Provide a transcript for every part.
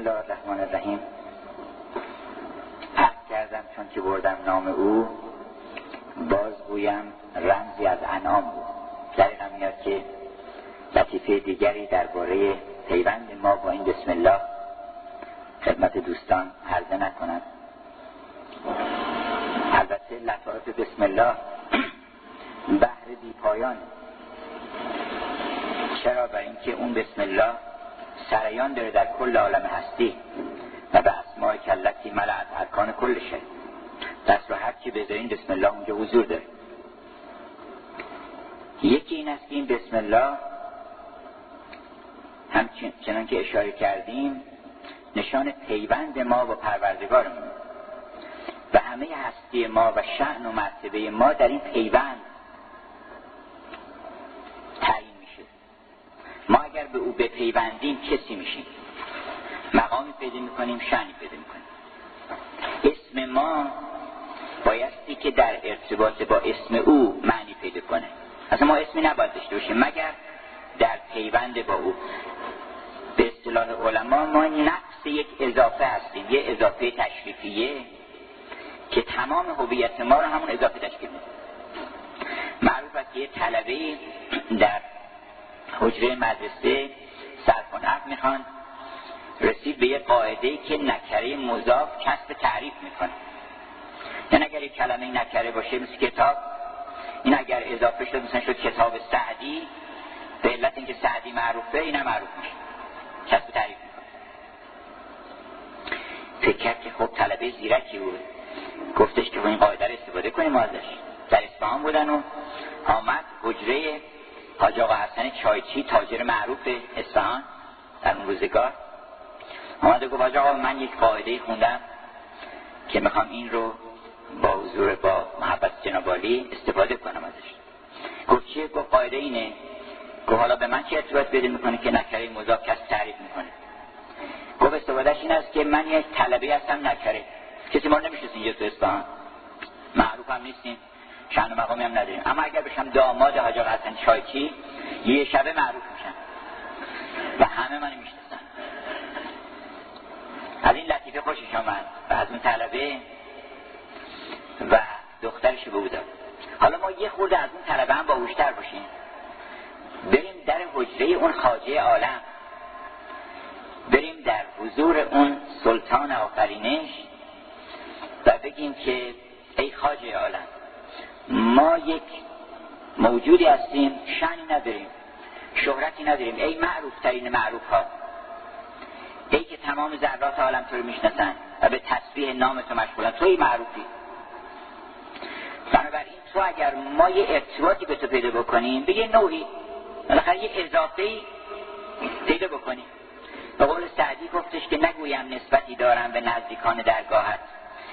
الله الرحمن الرحیم عرض کردم چون که بردم نام او باز گویم رمزی از انعام بود. در میاد که لطیفه دیگری درباره پیوند ما با این بسم الله خدمت دوستان عرضه نکنم البته لطایف بسم الله بحر بی پایان. چرا؟ برای اینکه اون بسم الله سریان داره در کل عالم هستی و به اسماع کلتی ملعت ارکان کلشه دست رو هر چی بذارین بسم الله اونجا حضور داره. یکی این است که این بسم الله همچنان که اشاره کردیم نشان پیوند ما با پروردگارمون. و همه هستی ما و شعن و مرتبه ما در این پیوند تعیین میشه ما اگر به او بپیوندیم کسی میشیم. مقامی پیدا می‌کنیم شعنی پیدا می‌کنیم. اسم ما بایستی که در ارتباط با اسم او معنی پیدا کنه. اصلا ما اسمی نباید داشته باشیم مگر در پیوند با او. به اصطلاح علما ما نفس یک اضافه هستیم یه اضافه تشریفیه که تمام هویت ما رو همون اضافه تشکیل میده. معروف است که یه طلبه در حجره مدرسه نحو می‌خوان. رسید به یه قاعده که نکره مضاف کسب تعریف می‌کنه. یعنی اگر یک کلمه نکره باشه مثل کتاب این اگر اضافه شد مثلا شد کتاب سعدی به علت اینکه سعدی معروفه اینم معروف میشه. کسب تعریف می‌کنه. فکر که خب طلبه زیرکی بود. گفتش که این قاعده رو استفاده کنیم ازش. در اصفهان بودن و آمد حجره حاج آقا حسن چایچی تاجر معروف اصفهان در اون روزگار. آمد و گفت حاج آقا من یک قاعده خوندم که می‌خوام این رو با حضور با محبت جنابالی استفاده کنم ازش. گفت چیه؟ گفت قاعده اینه. گفت حالا به من چه ارتباط بده می‌کنه که نکره مضاف کس تعریف می‌کنه؟ گفت استفادهش این است که من یک طلبه هستم نکره. کسی ما نمی‌شناسیم اینجا تو اصفهان. معروف هم نیستیم. شأن مقامی هم نداریم. اما اگر بشم داماد حاج حسن چایچی یه شبه معروف میشن. و همه من می‌شناسن. از این لطیفه خوشش آمد. و از اون طلبه و دخترش بودم. حالا ما یه خورده از اون طلبه هم باوشتر باشیم. بریم در حجره اون خاجه عالم. بریم در حضور اون سلطان آفرینش و بگیم که ای خاجه عالم ما یک موجودی هستیم شنی نداریم شهرتی نداریم. ای معروف ترین معروف ها ای که تمام ذرات عالم تو رو می‌شناسن و به تصویح نام تو مشغولن. توی معروفی. بنابراین تو اگر ما یه ارتباطی به تو پیدا بکنیم به یه نوعی بالاخره یه اضافه پیدا بکنیم. به قول سعدی گفتش که نگویم نسبتی دارم به نزدیکان درگاهت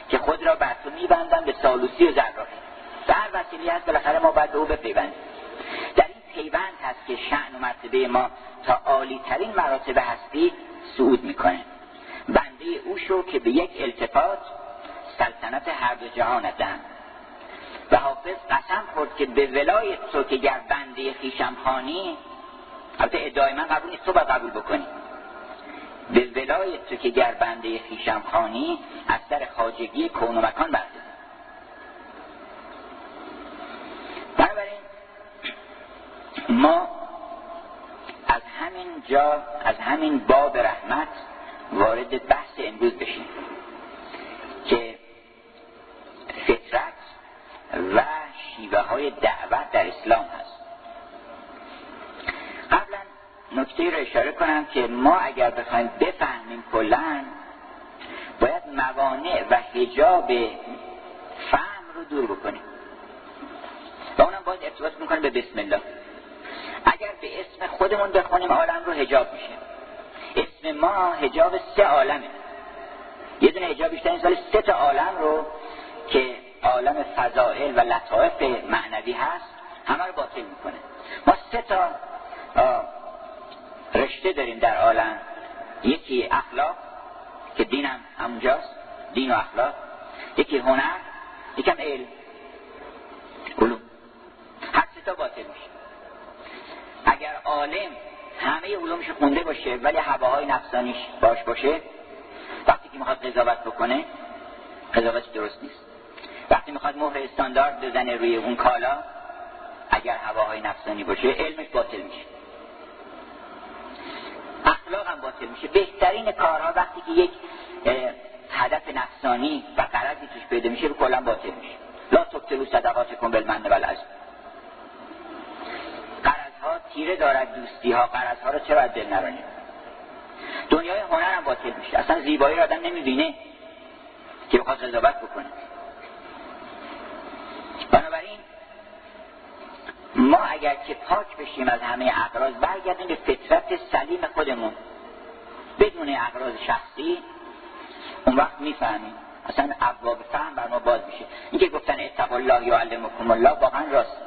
که خود را بر تو میبندم به سالوسی و ذراتی به هر وسیلی هست بالاخره ما باید به او بپیوندیم. در این پیوند هست که شعن و مرتبه ما تا عالی ترین مراتب هستی صعود می‌کنه. بنده او شو که به یک التفات سلطنت هر دو جهانتم و حافظ قسم خورد که به ولایت تو که گر بنده خیشم خانی البته ادعای من قبول نیست تو باید قبول بکنی. به ولایت تو که گر بنده خیشم خانی از در خاجگی کون و مکان برده بنابراین ما از همین جا از همین باب رحمت وارد بحث امروز بشیم که فطرت و شیوه های دعوت در اسلام هست. قبلا نکته رو اشاره کنم که ما اگر بخوایم بفهمیم کلا باید موانع و حجاب فهم رو دور بکنیم. و اونم باید ارتباط می‌کنیم به بسم الله. اگر به اسم خودمون بخونیم عالم رو حجاب میشه. اسم ما حجاب سه عالمه. یه دونه حجاب بیشتر این سال سه تا عالم رو که عالم فضائل و لطائف معنوی هست همه رو باطل می‌کنه. ما سه تا رشته داریم در عالم. یکی اخلاق که دینم همونجاست دین و اخلاق. یکی هنر یکم علم. علوم. هر سه تا باطل میشه. اگر عالم همه علومش خونده باشه ولی هواهای نفسانیش باش باشه وقتی که می‌خواد قضاوت بکنه قضاوت درست نیست. وقتی می‌خواد مهر استاندارد بزنه روی اون کالا اگر هواهای نفسانی باشه علمش باطل میشه. اخلاق هم باطل میشه. بهترین کارها وقتی که یک هدف نفسانی و قرضی توش پیدا میشه کلا باطل میشه. لا تبتلو صدقات کن بالمن والعزم. تیره دارد دوستی ها قرض ها رو چرا از دل نرانیم دنیای هنر هم باطل میشه. اصلا زیبایی رو آدم نمی‌بینه که بخواد قضاوت بکنه. بنابراین ما اگر که پاک بشیم از همه اقراض برگردیم به فطرت سلیم خودمون. بدون اقراض شخصی اون وقت می‌فهمیم. اصلا ابواب فهم بر ما باز میشه. اینکه گفتن اتقوا الله یعلمکم الله واقعا راست.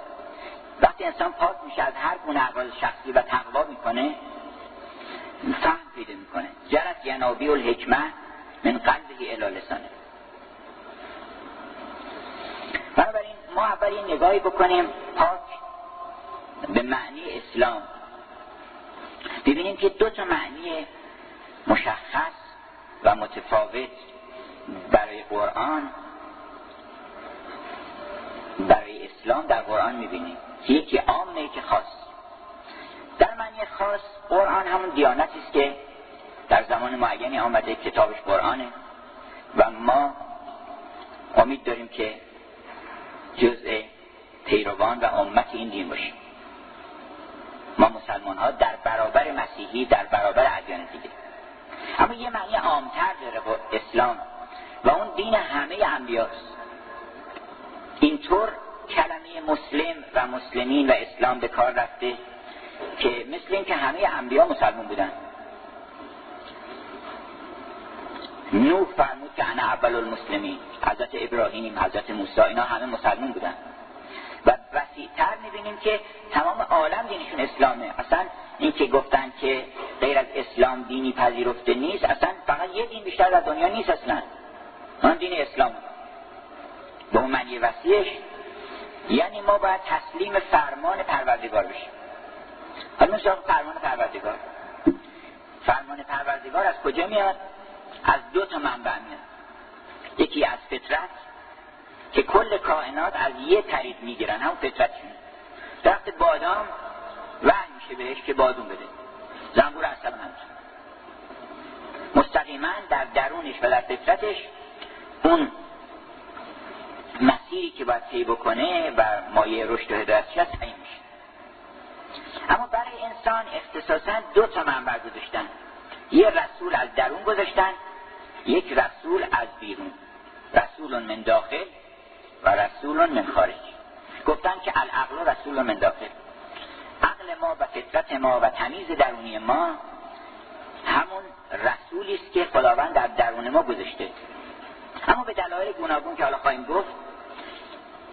وقتی انسان پاک میشه از هر گونه اقراض شخصی و تقوا می‌کنه فهم پیدا می‌کنه. جرت ینابی الحکمه من قلبه الی لسانه. بنابراین ما اول نگاهی بکنیم پاک به معنی اسلام. ببینیم که دو تا معنی مشخص و متفاوت برای قرآن برای اسلام در قرآن می‌بینیم. یکی عامه که خاص. در معنی خاص قرآن همون دیانتی است که در زمان معینی آمده کتابش قرآنه. و ما امید داریم که جزء پیروان و امت این دین باشیم ما مسلمان ها در برابر مسیحی در برابر ادیان دیگه. اما یه معنی عامتر داره با اسلام. و اون دین همه انبیاست. اینطور کلمه مسلم و مسلمین و اسلام به کار رفته که مثل این که همه انبیا مسلمان بودن. نوح فرمود که انا اول المسلمین. حضرت ابراهیم حضرت موسی اینا همه مسلمان بودن. و وسیعتر می‌بینیم که تمام عالم دینشون اسلامه. اصلا این که گفتن که غیر از اسلام دینی پذیرفته نیست اصلا فقط یه دین بیشتر در دنیا نیست اصلا. آن دین اسلام. به اون معنی وسیعش. یعنی ما باید تسلیم فرمان پروردگار بشیم. حالا مثلا فرمان پروردگار. فرمان پروردگار از کجا میاد؟ از دو تا منبع میاد. یکی از فطرت که کل کائنات از یه طریق می‌گیرن هم فطرتشون درخت بادام وحی میشه بهش که بادون بده. زنبور اصلا همچون مستقیما در درونش و در فطرتش اون مسیری که باید طی بکنه و مایه رشد و هدایتش هست؟ این میشه. اما برای انسان اختصاصا دو تا منبع گذاشتن یه رسول از درون گذاشتن یک رسول از بیرون. رسول من داخل و رسول من خارج. گفتن که العقل رسول من داخل. عقل ما و فطرت ما و تمیز درونی ما همون رسولی است که خداوند در درون ما گذاشته. اما به دلایل گوناگون که حالا خواهیم گفت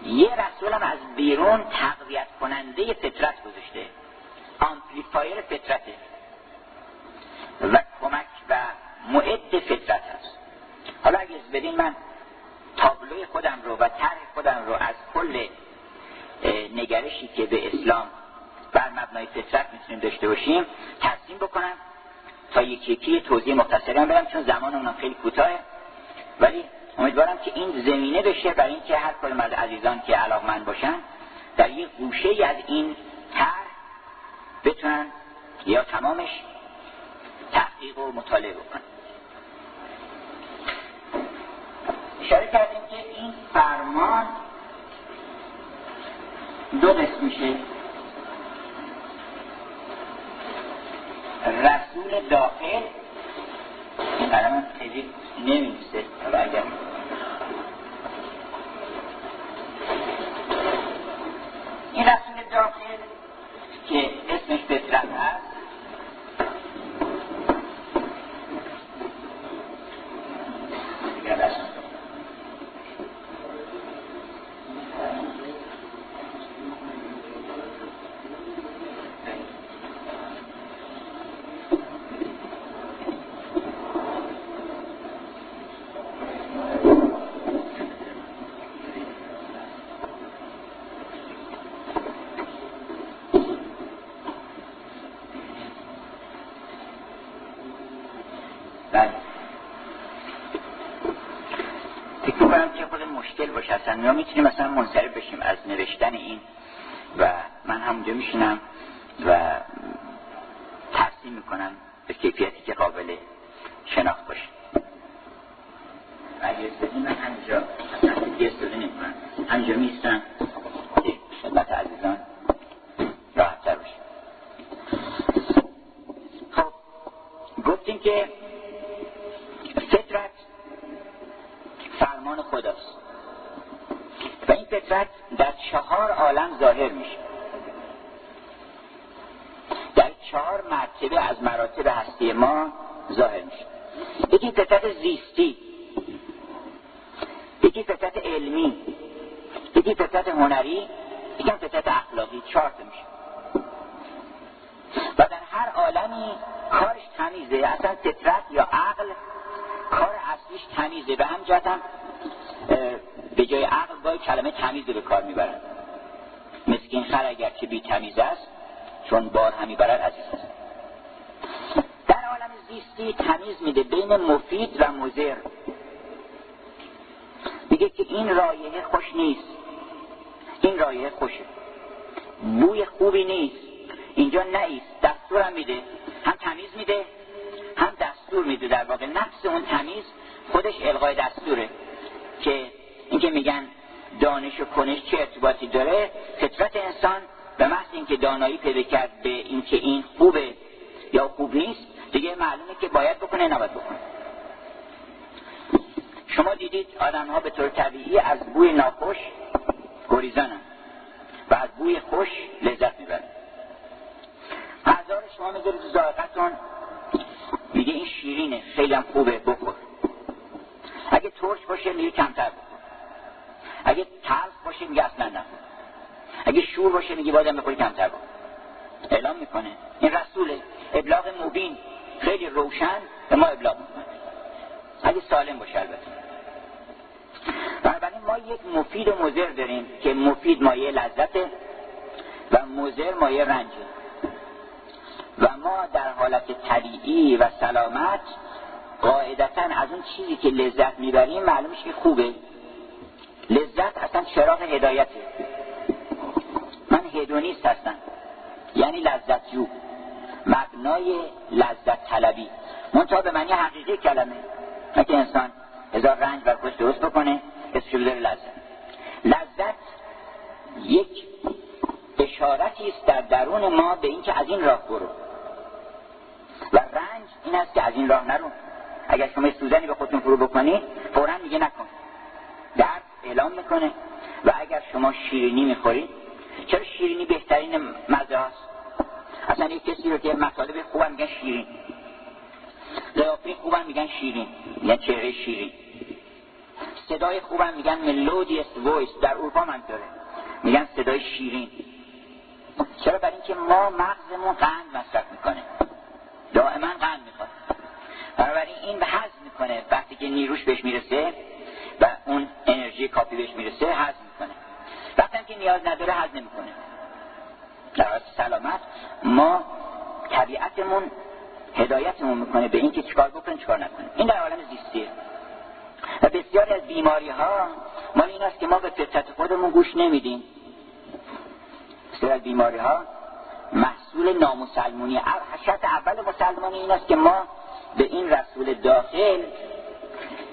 یه رسول هم از بیرون تقویت کننده فطرت گذاشته. آمپلیفایر فطرته. و کمک و معد فطرت هست. حالا اگه بدین من تابلوی خودم رو و طرح خودم رو از کل نگرشی که به اسلام بر مبنای فطرت می‌تونیم داشته باشیم ترسیم بکنم تا یکی یکی توضیح مختصری هم برم چون زمان اونم خیلی کوتاه ولی امیدوارم که این زمینه بشه برای اینکه هر کدوم از عزیزان که علاقمند باشن در یک گوشه از این طرح بتونن یا تمامش تحقیق و مطالعه بکنن. اشاره کردیم که این فرمان دو قسم میشه. رسول داخل. این قلم خیلی حالا اگر این داخل که اسمش فطرت هست. ما می‌تونیم مثلا منصرف بشیم از نوشتن این و من همونجا میشینم و ترسیم می‌کنم به کیفیتی که قابل شناخت باشه. اگه استدی من همینجا دیگه استدی نمی‌کنم. همینجا میستم خدمت عزیزان. راحت تر باشه خب گفتیم که فطرت فرمان خداست و این فطرت در چهار عالم ظاهر میشه. در چهار مرتبه از مراتب هستی ما ظاهر میشه. یکی فطرت زیستی یکی فطرت علمی یکی فطرت هنری یکی فطرت اخلاقی چهار میشه. و در هر عالمی کارش تمیزه اصلا فطرت یا عقل کار اصلیش تمیزه. به هم هم به جای عقل باید کلمه تمیز به کار می‌برن. مسکین خر اگر که بی تمیز است چون بار همی برد عزیز. است در عالم زیستی تمیز میده بین مفید و مزر میگه که این رایه خوش نیست. این رایه خوشه. بوی خوبی نیست. اینجا نیست دستورم میده. هم تمیز میده هم دستور میده. در واقع نفس اون تمیز خودش القای دستوره. که اینکه میگن دانش و کنش چه ارتباطی داره؟ فطرت انسان به محض اینکه دانایی پیدا کرد به اینکه این خوبه یا خوب نیست دیگه معلومه که باید بکنه نباید بکنه. شما دیدید آدم ها به طور طبیعی از بوی ناخوش گریزانن و از بوی خوش لذت می‌برن. هزار شما می‌ذارید تو ذائقتون میگه این شیرینه خیلی خوبه بخور. اگه ترش باشه میگه کمتر بخور. اگه تلخ باشه میگه اصلا نخور اگه شور باشه میگه بازم بخوری کمتر بخور اعلام می‌کنه. این رسوله. ابلاغ مبین. خیلی روشن به ما ابلاغ می‌کنه. اگه سالم باشه البته. بنابراین ما یک مفید و مزر داریم که مفید مایه لذته و مزر مایه رنجه و ما در حالت طبیعی و سلامت قاعدتا از اون چیزی که لذت می‌بریم معلومش که خوبه. لذت اصلا چراغ هدایته من هدونیست هستم. یعنی لذت جو. مبنای لذت طلبی. منتها به معنی حقیقی کلمه. نه که انسان هزار رنج بر خوش درست بکنه بذاره لذت. لذت یک اشارتی است در درون ما به اینکه از این راه برو. و رنج این است که از این راه نرو. اگر شما سوزنی به خودتون فرو بکنی فورا میگه نکن. درد اعلام می‌کنه. و اگر شما شیرینی می‌خورید چرا شیرینی بهترین مزه هست اصلا یک کسی رو که مطالب خوبم میگن شیرین. قیافه خوبم میگن شیرین. میگن چهره شیرین. صدای خوبم میگن ملودیس وایس در اروپا منطوره میگن صدای شیرین. چرا؟ برای اینکه ما مغزمون قند مصرف می‌کنه. دائما قند می‌خواد. بنابراین این به می‌کنه. وقتی که نیروش بهش می‌رسه و اون انرژی کافی بهش می‌رسه حض می‌کنه. وقتی که نیاز نداره حض نمی‌کنه. در سلامت ما طبیعتمون هدایتمون می‌کنه به اینکه چیکار بکنیم چیکار نکنیم. این در عالم زیستیه و بسیاری از بیماری ها مال این است که ما به فطرت خودمون گوش نمیدیم. بسیاری از بیماری ها محصول نامسلمونی حشت اول مسلمانی این است که ما به این رسول داخل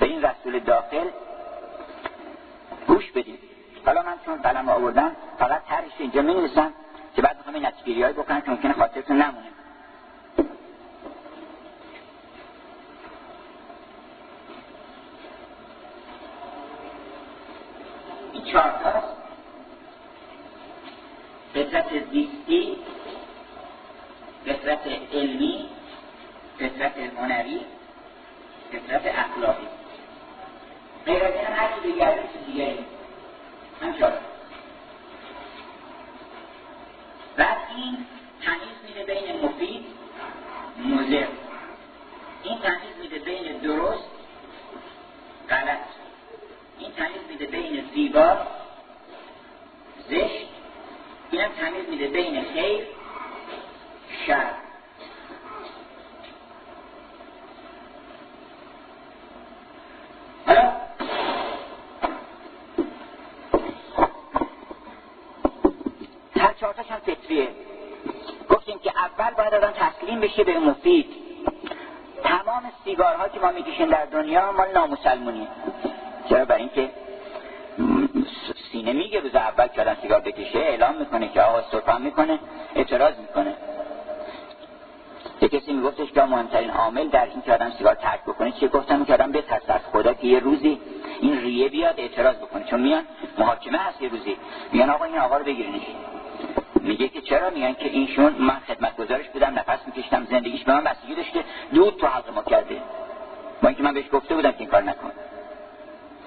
به این رسول داخل گوش بدیم حالا من چون قلم آوردم فقط ترش اینجا می که بعد می‌خوام این نتیگیری های بکنم که ممکنه خاطرتون نمونه این چهار تاست فطرت زیستی فطرت علمی فطرت هنری فطرت اخلاقی غیر از این هر چی دیگری چیز دیگری همچنان بعد این تمیز میده بین مفید مزر این تمیز میده بین درست غلط این تمیز میده بین زیبا زشت اینم تمیز میده بین خیر شر نسبیه گفتیم که اول باید آدم بشه به مفید. تمام سیگارها که ما می‌کشیم در دنیا مال نامسلمونیه. چرا؟ برای اینکه سینه میگه روز اول که آدم سیگار بکشه اعلام می‌کنه که آقا سرفم می‌کنه اعتراض می‌کنه. یه کسی میگفتش که مهمترین عامل در این که آدم سیگار ترک بکنه چیه؟ گفتم که آدم بترس از خدا که یه روزی این ریه بیاد اعتراض بکنه. چون میان محاکمه هست یه روزی. میان آقا این آقا رو بگیرنش میگه که چرا میگن که اینشون من خدمت گزارش بودم نفس میکشتم زندگیش به من بستگی داشته دود تو حلق ما کرده. با اینکه من بهش گفته بودم که این کار نکن.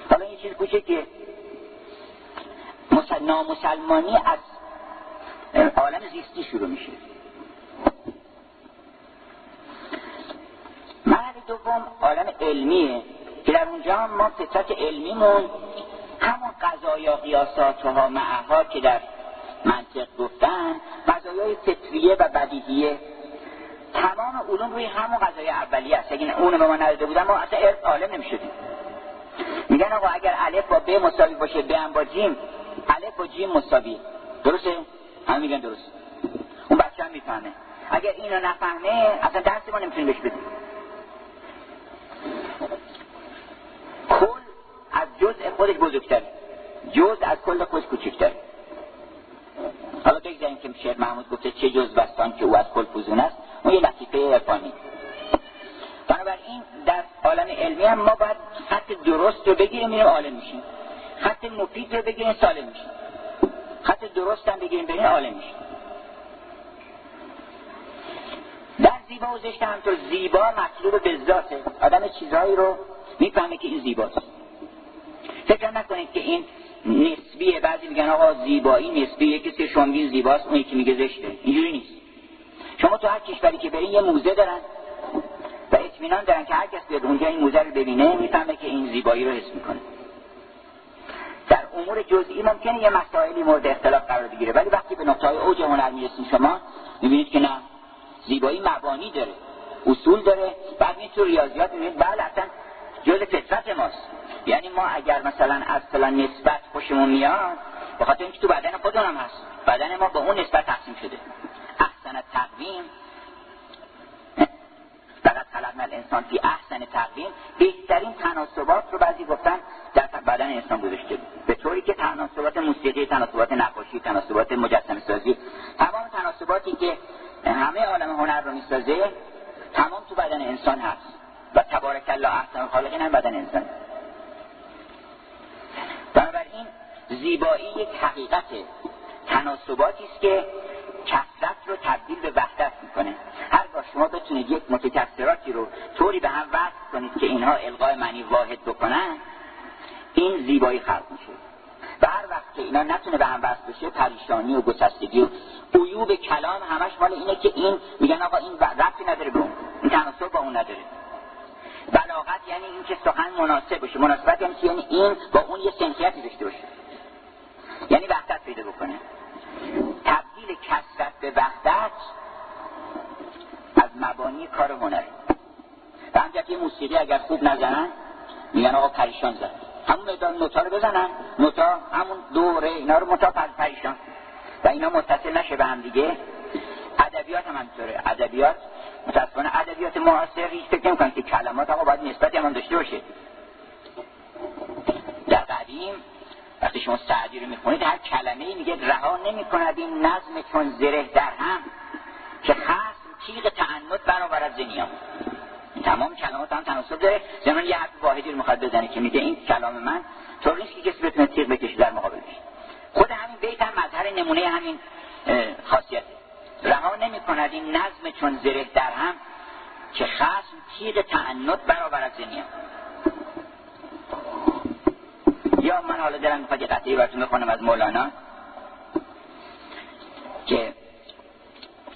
حالا این چیز کوچه که نامسلمانی از عالم زیستی شروع میشه. مرحله دوم عالم علمیه که در اونجا ما فطرت علمیمون همون قضایا قیاسات ها معها که در منطق گفتن قضایای فطریه و بدیهیه. تمام علوم روی همون قضای اولیه است. اگه اونو به ما نداده بودن ما اصلا عالم نمی‌شدیم. میگن آقا اگر الف با ب مساوی باشه ب هم با جیم الف با جیم مساوی درسته؟ همه میگن درست اون بچه هم می‌فهمه. اگر اینو نفهمه اصلا درس ما نمی‌تونیم بهش بدیم. کل از جزء خودش بزرگتر جز از کل خودش کوچکتر حالا بگذاریم که شعر محمود گفته چه جز بستان که او از کل فوزون است. اون یه لطیفه عرفانی. بنابراین در عالم علمی هم ما باید خط درست رو بگیریم میریم عالم میشیم. خط مفید رو بگیریم سالم میشیم. خط درست هم بگیریم بریم عالم میشیم. در زیبا و زشت همطور زیبا مطلوب به ذاته آدم چیزهایی رو می‌فهمه که این زیباست. فکر نکنید که این نسبیه. بعضی میگن آقا زیبایی نسبیه. کسی شما زیباست اون یکی میگه زشته. اینجوری نیست. شما تو هر کشوری که برین یه موزه دارن و اطمینان دارن که هر کس بیاد اونجا این موزه رو ببینه می‌فهمه که این زیبایی رو حس می‌کنه. در امور جزئی ممکنه یه مسائلی مورد اختلاف قرار بگیره ولی وقتی به نقطه اوج هنر می‌رسین شما می‌بینید که نه. زیبایی مبانی داره اصول داره بعد تو ریاضیات می‌بینید بله اصلا جز فطرت ماست. یعنی ما اگر مثلا از فلان نسبت خوشمون میاد به خاطر اینکه تو بدن خودمون هست. بدن ما به اون نسبت تقسیم شده. احسن تقویم فقط خلقنا الانسان فی احسن تقویم بهترین تناسبات رو بعضی گفتن در بدن انسان گذاشته. به طوری که تناسبات موسیقی تناسبات نقاشی تناسبات مجسمه سازی تمام تناسباتی که همه عالم هنر رو می‌سازه تمام تو بدن انسان هست. و تبارک الله احسن خالقین هم بدن انسان. بنابراین زیبایی یک حقیقت تناسباتی است که کسرت رو تبدیل به وحدت می‌کنه. هرگاه شما بتونید یک متکثراتی رو طوری به هم وصل کنید که اینها القای معنی واحد بکنن این زیبایی خلق میشه. و هر وقت که اینا نتونه به هم وصل بشه پریشانی و گسستگی و عیوب کلام همش مال اینه که این میگن آقا این ربطی نداره به اون این تناسب با اون نداره. بلاغت یعنی این که سخن مناسب باشه. مناسبت یعنی یعنی این با اون یه سنخیتی داشته باشه. یعنی وحدت پیدا بکنه. تبدیل کسرت به وحدت از مبانی کار هنره و همجرد موسیقی اگر خوب نزنن میگن آقا پریشان زد همون مدار نوتا رو بزنن. نوتا همون دوره اینا رو متا پریشان. و اینا متصل نشه به هم دیگه. ادبیات هم همینطوره. ادبیات متاسفانه ادبیات معاصر هیچ فکر نمی‌کنن که کلمات آقا باید نسبت هم داشته باشه. در قدیم وقتی شما سعدی رو می‌خونید هر کلمه ای میگه رها نمی‌کند این نظم چون زره در هم که خصم تیغ تعنت برآورد زنیام تمام کلمات هم تناسب داره. زمان یه حرف واحدی رو می‌خواد بزنه که میگه این کلام من طور که کسی بتونه تیغ بکشه در مقابلش. خود همین بیت هم مظهر نمونه همین خاصیت رها نمی کند این نظم چون زره در هم که خصم تیغ تعنت برآورد زنیام یا من حالا دلم می‌خواد یه قطعی بخونم از مولانا که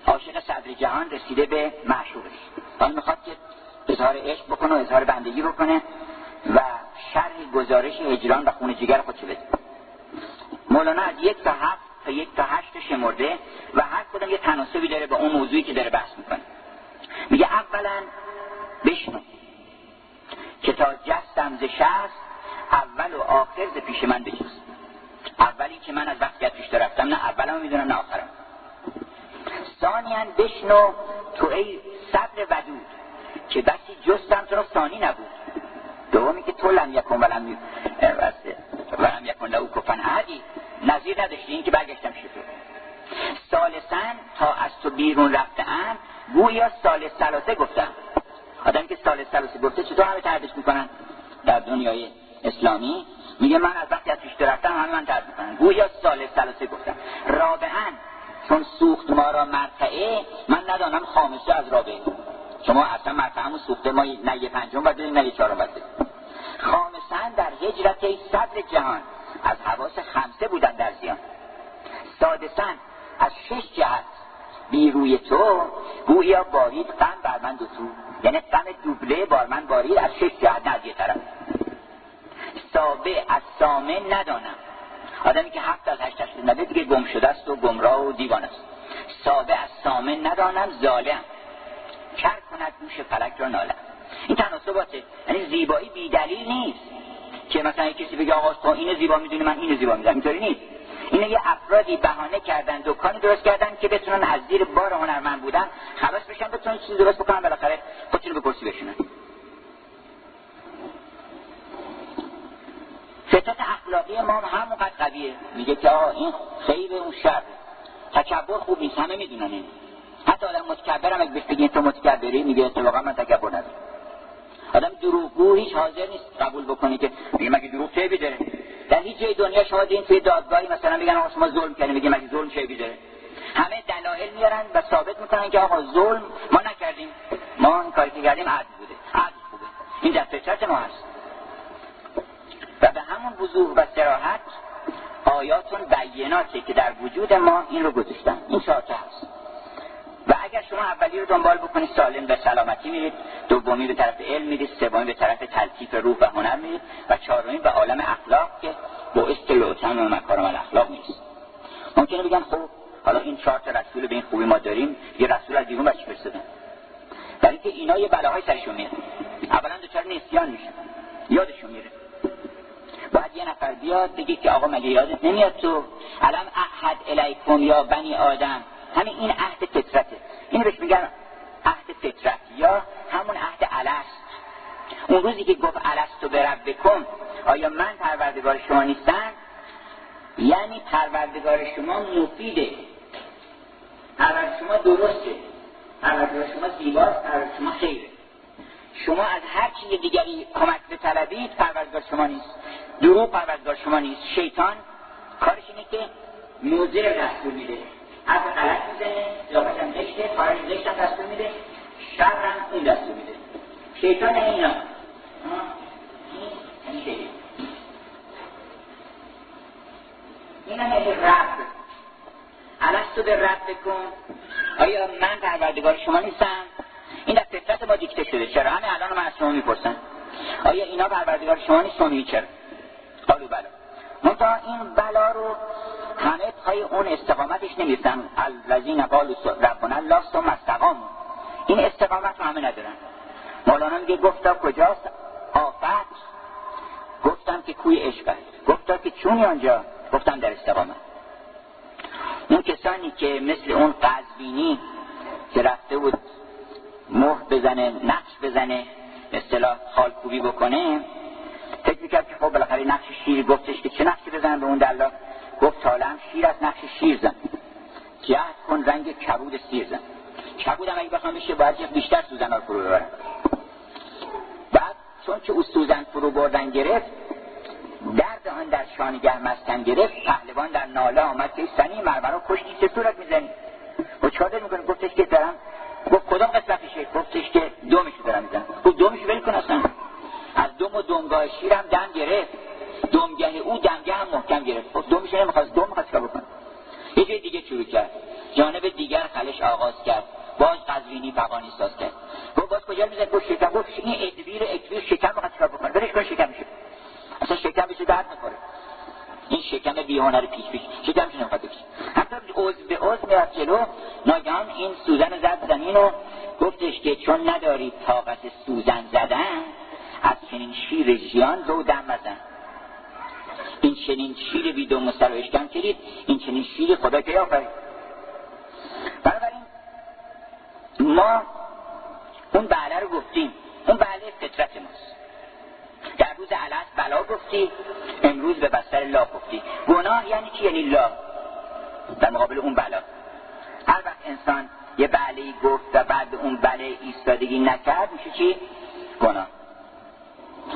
عاشق صدر جهان رسیده به معشوقش حالا می‌خواد که اظهار عشق بکنه و اظهار بندگی بکنه و شرح گزارش هجران و خون جگر خودش بده. مولانا از یک تا هفت تا یک تا هشت شمرده و هر کدوم یه تناسبی داره با اون موضوعی که داره بحث می‌کنه. میگه اولا بشنو که تا جستم ز شست اول و آخر ز پیش من بجست اولی که من از وقتی پیش رفتم نه اولم می‌دونم نه آخرم ثانیا بشنو تو ای صبر ودود که بسی جستم تو را ثانی نبود. دومی که تو لم یکن ولم ولم یکن لهو کفن احدی نظیر نداشتی این که برگشتم شده سالسن تا از تو بیرون رفتم گویا سال سلاسه گفتم. آدمی که سال سلاسه گفته چطور همه تردش می‌کنن؟ در دنیای اسلامی میگه من از وقتی از پیش رفتم همه من ترد می‌کنن. گویا سال سلاسه گفتم. رابعا چون سوخت ما را مرتعه من ندانم خامسه از رابعه. شما اصلا مرتعه سوخته ما نه یه پنجم باید نه یه چهارم باید خامسن در هجرت صدر جهان. از حواس خمسه بودن در زیان. سادسن از شش جهت. بی روی تو گویا بارید غم بر من دو تو. یعنی غم دوبله بار من بارید از شش جهت نه یه طرف سابع از سامه ندانم. آدمی که هفت از هشت هشت نده دیگه گم شده است و گمراه و دیوان است. سابع از سامه ندانم ظالم. کر کند گوش فلک را نالم. این تناسباته یعنی زیبایی بی دلیل نیست. که مثلا کسی بگه آقا تو اینو زیبا می‌دونی من اینو زیبا می‌دونم. اینطوری نیست. اینه یه افرادی بهانه کردن دکانی درست کردن که بتونن از زیر بار هنرمند بودن خلاص بشن بتونن چیزی درست بکنن بالاخره خودشون به کرسی بشونن. فطرت اخلاقی ما همونقدر قویه. میگه که آقا این خیر اون شر. تکبر خوب نیست همه می‌دونن حتی آدم متکبرم اگه بهش تو متکبری میگه اتفاقا من تکبر ندارم. آدم دروغگو هیچ حاضر نیست قبول بکنی که میگه مگه دروغ چه داره در هیچ جای دنیا شما دیدین توی دادگاهی مثلا میگن آقا شما ظلم کردین میگه مگه ظلم چه داره همه دلایل میارن و ثابت می‌کنن که آقا ظلم ما نکردیم. ما این کاری که کردیم عدل بوده عدل خوبه. این در فطرت ما هست. و به همون وضوح و سراحت آیاتون بیناتی که در وجود ما این رو گذاشتن. این چهارتا هست. و اگر شما اولی رو دنبال بکنید سالم به سلامتی میرید. دومی به طرف علم میرید. سومی به طرف تلطیف روح و هنر میرید. و چهارمی به عالم اخلاق که باعث لوتن و مکارم الاخلاق نیست ممکنه بگن خب حالا این چهار تا رسول به این خوبی ما داریم. یه رسول از بیرون بچه فرستادن. برای که اینا یه بلاهای سرشون میاد. اولا دوچار نسیان میشن. یادشون میره. باید یه نفر بیاد بگی که آقا مگه یادت نمیاد تو؟ علم احد الیکم یا بنی آدم؟ همین این عهد فطرته. این بهش میگن عهد فطرت یا همون عهد الست. اون روزی که گفت الست به بکن آیا من پروردگار شما نیستم؟ یعنی پروردگار شما مفیده. پروردگار شما درسته. پروردگار شما زیباست پروردگار شما خیره. شما از هر چیز دیگری کمک به طلبید پروردگار شما نیست. دروغ پروردگار شما نیست. شیطان کارش اینه که موزر دستور میده. حرف غلط می‌زنه لاباش هم زشته خارج زشت هم دستور میده شر هم اون دستور میده. شیطان اینا. این این هم یعنی رب. تو به رب بکن آیا من پروردگار شما نیستم؟ این در فطرت ما دیکته شده. چرا؟ همه الان من از شما می‌پرسن. آیا اینا پروردگار شما نیست چرا؟ قالو بلا. منتها این بلا رو همه پای اون استقامتش نمی‌رسن الذین قالوا ربنا الله ثم استقاموا. این استقامت رو همه ندارن. مولانا میگه گفتا کجاست؟ آفت. گفتم که کوی عشق است. گفتا که چونی آنجا؟ گفتم در استقامت. اون کسانی که مثل اون قذبینی که رفته بود مهر بزنه نقش بزنه اصطلاح خالکوبی بکنه فکر می‌کرد که خب بالاخره نقش شیر گفتش که چه نقشی بزنن به اون دلا گفت هم شیر از نقش شیر زن. جهد کن رنگ کبود سیر زن. کبود هم اگه بخوام بشه باید بیشتر سوزن ها فرو ببرن بعد چون که او سوزن فرو بردن گرفت درد آن در شانگر مستن گرفت پهلوان در ناله آمد که سنی مرمرا کشتی چه صورت می‌زنی؟ و چادر می‌کنه؟ گفتش که دارم گفت کدام قسمتشه گفتش که دومشو دارم می‌زنم. گفت دومشو ول کن اصلا. از دوم و دمگاه شیرم دم گرفت. دمگه او دمگه هم محکم گرفت. خب دومش نمی‌خواست. دوم می‌خواست کار بکنه؟ یه جای دیگه شروع کرد. جانب دیگر خلش آغاز کرد. باز قزوینی فقانی ساز کرد. گفت باز کجا میزن گفت شکم. گفت این ادویر اکویر شکم می‌خواد چیکار بکنه؟ برش کن شکم میشه. اصلا شکم بشه درد می‌خوره این شکم بیهنر پیش پیش. شکمش نمی‌خواد بکشه. حتی عضو به عضو می‌رفت جلو. ناگهان این سوزن زد زمین و گفتش که چون نداری طاقت سوزن زدن از چنین شیر ژیان رو دم بزن. این چنین شیر بی و سر اشکم کرید این چنین شیر خدا که آفرید بنابراین ما اون بله رو گفتیم. اون بله فطرت ماست. در روز علت بلا گفتی امروز به بستر لا گفتی گناه یعنی چی؟ یعنی لا. در مقابل اون بلا. هر وقت انسان یه بله گفت و بعد اون بله ایستادگی نکرد میشه چی؟ گناه.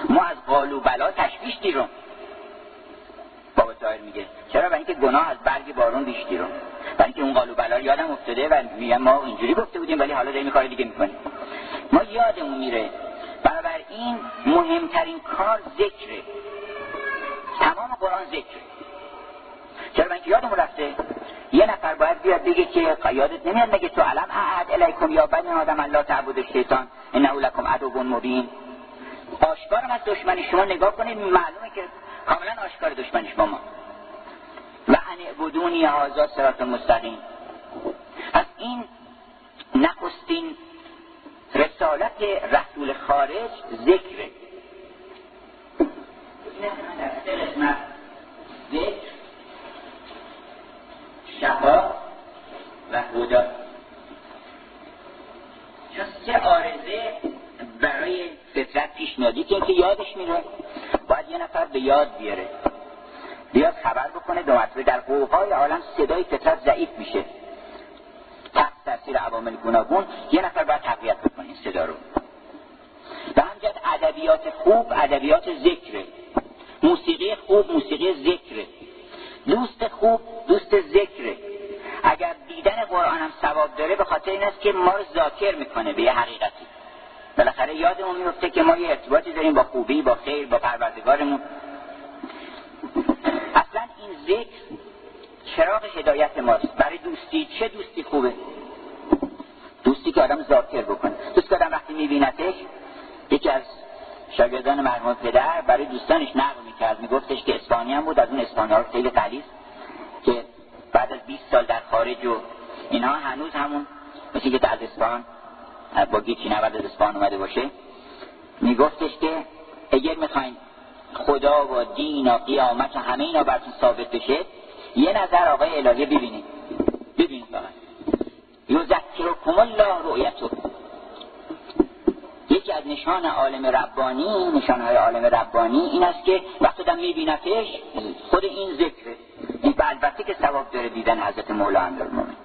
ما از قالو بلا تشویش دیرم بابا تایر میگه. چرا؟ برای اینکه گناه از برگ بارون بیش دیرم برای اینکه اون قالو بلا یادم افتاده و میگم ما اینجوری گفته بودیم ولی حالا داریم کار دیگه می‌کنیم. ما یادمون میره. این مهمترین کار ذکره. تمام قرآن ذکره. چرا؟ من که یادمون رفته. یه نفر باید بیاد بگه که یادت نمیاد مگه تو علم احد الیکم یا بنی آدم الله تعبد شیطان انه لکم عدو مبین. آشکارم از دشمنی. شما نگاه کنید معلومه که کاملا آشکار دشمنیش با ما. و ان بدونی هازا سرات مستقیم. از این نخستین رسالت رسول خارج ذکر شفا و هدا چون سه آرزه برای فطرت پیش میاد. که یادش میره. باید یه نفر به یاد بیاره. بیاد خبر بکنه دو مرتبه در قوهای عالم صدای فطرت ضعیف میشه. تحت تاثیر عوامل گوناگون یه نفر باید تقویت بکنه این صدا رو. به همجد ادبیات خوب ادبیات ذکره. موسیقی خوب موسیقی ذکره. دوست خوب دوست ذکره. اگر دیدن قرآن هم ثواب داره به خاطر این است که ما رو ذاکر می‌کنه به یه حقیقتی. بالاخره یادمون میفته که ما یه ارتباطی داریم با خوبی با خیر با پروردگارمون. اصلا این ذکر چراغ هدایت ماست. برای دوستی چه دوستی خوبه؟ دوستی که آدم ذاکر بکنه. دوست که آدم وقتی میبینتش یکی از شاگردان مرحوم پدر برای دوستانش نقل می‌کرد. میگفتش که اسپانی هم بود از اون اسپانی ها خیلی قلیز که بعد از 20 سال در خارج و اینها هنوز همون مثل که از اسپان با گیچی نورد از اسپان اومده باشه. میگفتش که اگر می‌خواین خدا و دین و قیامت و همه اینا براتون ثابت بشه یه نظر آقای الهی ببینید. ببینید فقط. یذکرکم الله رؤیتو یکی از نشان عالم ربانی نشانهای عالم ربانی این است که وقتی دم میبینتش خود این ذکره. این البته که ثواب داره دیدن حضرت مولا امیرالمومنین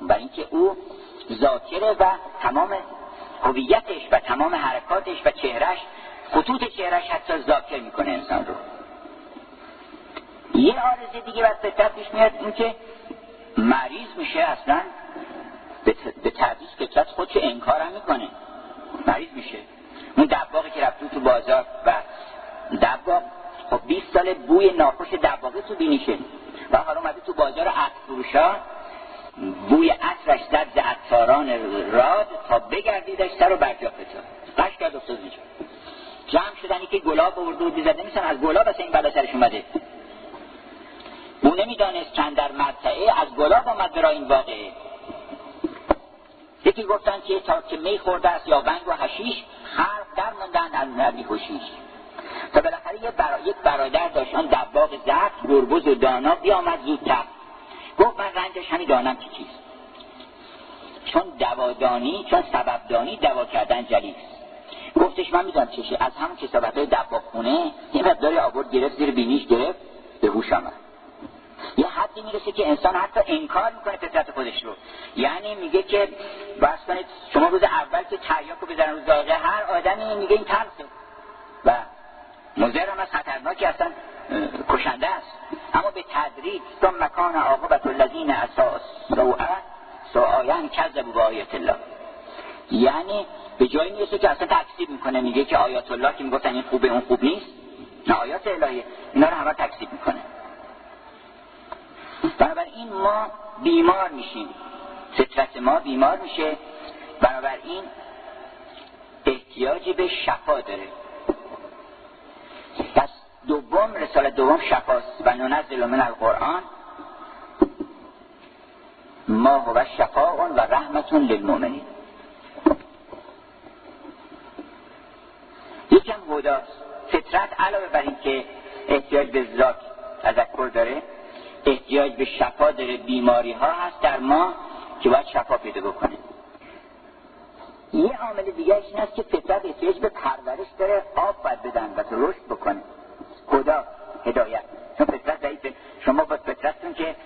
برای اینکه او ذاکره و تمام هویتش و تمام حرکاتش و چهرش خطوط چهرش حتی ذاکر می‌کنه انسان رو. یه آرزه دیگه بعد فطرت پیش میاد اینکه مریض میشه اصلا به تعویز فطرت انکار هم می‌کنه. مریض میشه. اون دباغی که رفت تو بازار و دباغ خب 20 سال بوی ناخوش دباغی تو بینیشه. و حالا اومده تو بازار عطر بوی عطرش ز عطاران راد. تا بگردیدش سر و برجا فتا قش کرد افتاد اینجا جمع شدنی که گلاب آورده و بیزده میسن از گلاب اصلا این بلا سرش اومده. او نمی‌دانست چند در مرتعه از گلاب آمد برای این واقعه. یکی گفتن که تا که می خورده است یا بنگ و حشیش خرق در مندن از نبی خوشیش. تا بالاخره یک, برا... یک برادر داشت. آن دباغ زرد گربز و دانا بیامد زودتر. گفت من رنجش همی دانم چی چیست. چون دوادانی چون سببدانی دوا کردن جلیست گفتش من می‌دونم چشه از همون کسابت های دباغ خونه یه مقداری آورد گرفت زیر بینیش گرفت به هوش آمد. یه حدی می‌رسه که انسان حتی انکار می‌کنه فطرت خودش رو. یعنی میگه که بس کنید شما روز اول که تریاک رو بزنن رو داغه هر آدمی میگه این ترسه و مزر هم از خطرناکی اصلا کشنده است. اما به تدریج ثم مکان عاقبت الذین اساس. سوء کذبوا با آیات الله. یعنی به جایی می‌رسه که اصلا تکذیب می‌کنه. میگه که آیات الله که می‌گفتن این خوبه اون خوب نیست. نه آیات الهی. اینا رو همه تکذیب می‌کنه. بنابراین ما بیمار میشیم. فطرت ما بیمار میشه. بنابراین احتیاجی به شفا داره. پس دوم رساله دوم شفاست و ننزل من القرآن. ما هو شفاء و رحمتون للمؤمنین. یکم هداست. فطرت علاوه بر این که احتیاج به ذات تذکر داره احتیاج به شفا داره بیماری ها هست در ما که باید شفا پیدا بکنه یه عامل دیگه این است که فطرت احتیاج به پرورش داره آب باید بدن و رشد بکنه. خدا هدایت. چون فطرت ضعیفه. شما با فطرتتون که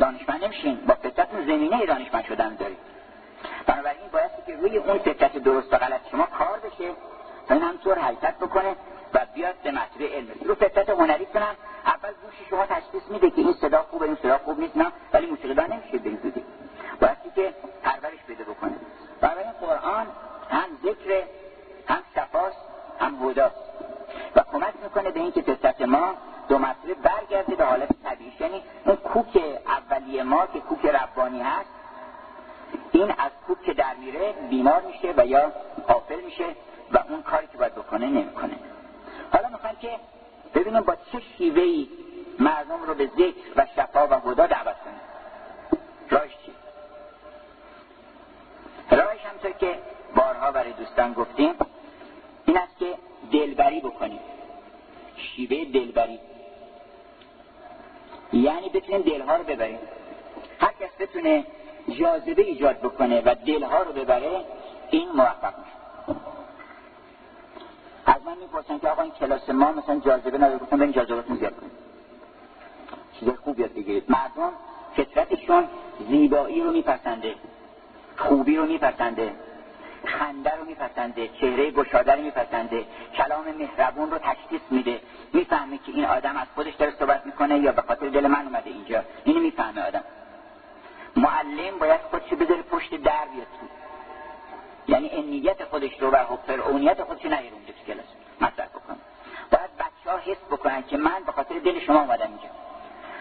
دانشمند نمیشین. با فطرتتون زمینه دانشمند شدن دارید. بنابراین باید که روی اون فطرت درست و غلط شما کار بشه تا این همطور حرکت بکنه و بیاد به مطلب علم. رو فطرت هنری کنم اول گوش شما تشخیص میده که این صدا خوبه این صدا خوب نیست نه. ولی موسیقیدان نمیشه به این باید که پرورش بده بکنه. برای قرآن هم ذکر هم شفاست هم هداست. و کمک می‌کنه به اینکه فطرت ما دو مسئله برگرده به حالت طبیعی. یعنی اون کوک اولیه ما که کوک ربانی هست این از کوک که در میره بیمار میشه و یا قافل میشه و اون کاری که باید بکنه نمی‌کنه. حالا می‌خوایم که ببینیم با چه شیوهی مردم رو به ذکر و شفا و هدا دعوت کنیم. راهش چی راهش همطور که بارها برای دوستان گفتیم این است که دلبری بکنیم. شیوه دلبری. یعنی بتونیم دلها رو ببریم. هر کس بتونه جاذبه ایجاد بکنه و دلها رو ببره این موفق میشه. از من می‌پرسن که آقا این کلاس ما مثلا جاذبه نداره گفتم این جاذبه زیاد کنیم. چیز خوب یاد بگیرید. مردم فطرتشون زیبایی رو میپسنده خوبی رو میپسنده. خنده رو میپسنده چهره گشاده رو میپسنده کلام مهربون رو تشخیص میده. می‌فهمه که این آدم از خودش داره صحبت می‌کنه یا به خاطر دل من اومده اینجا. اینو می‌فهمه آدم. معلم باید خودشو بذاره پشت در بیاد تو. یعنی انیت خودش رو و فرعونیت خودش رو نیرون تو کلاس. مطرح بکنه باید بچه ها حس بکنن که من به خاطر دل شما اومدم اینجا.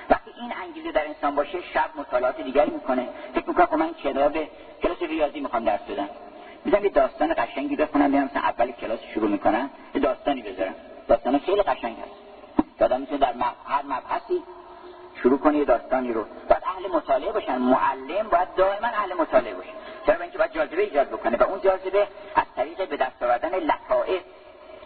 وقتی این انگیزه در انسان باشه شب مطالعات دیگری می‌کنه. فکر می‌کنه خب من کتاب کلاس ریاضی می‌خوام درس بدم. می‌ذارم یه داستان قشنگی بخونم بیام مثلا اول کلاس شروع می‌کنم یه داستانی بذارم. داستان خیلی قشنگ هست. آدم می‌تونه در هر مبحثی شروع کنه یه داستانی رو. باید اهل مطالعه باشن. معلم باید دائما اهل مطالعه باشه. چرا؟ اینکه باید جاذبه ایجاد بکنه. و اون جاذبه از طریق به دست آوردن لطائف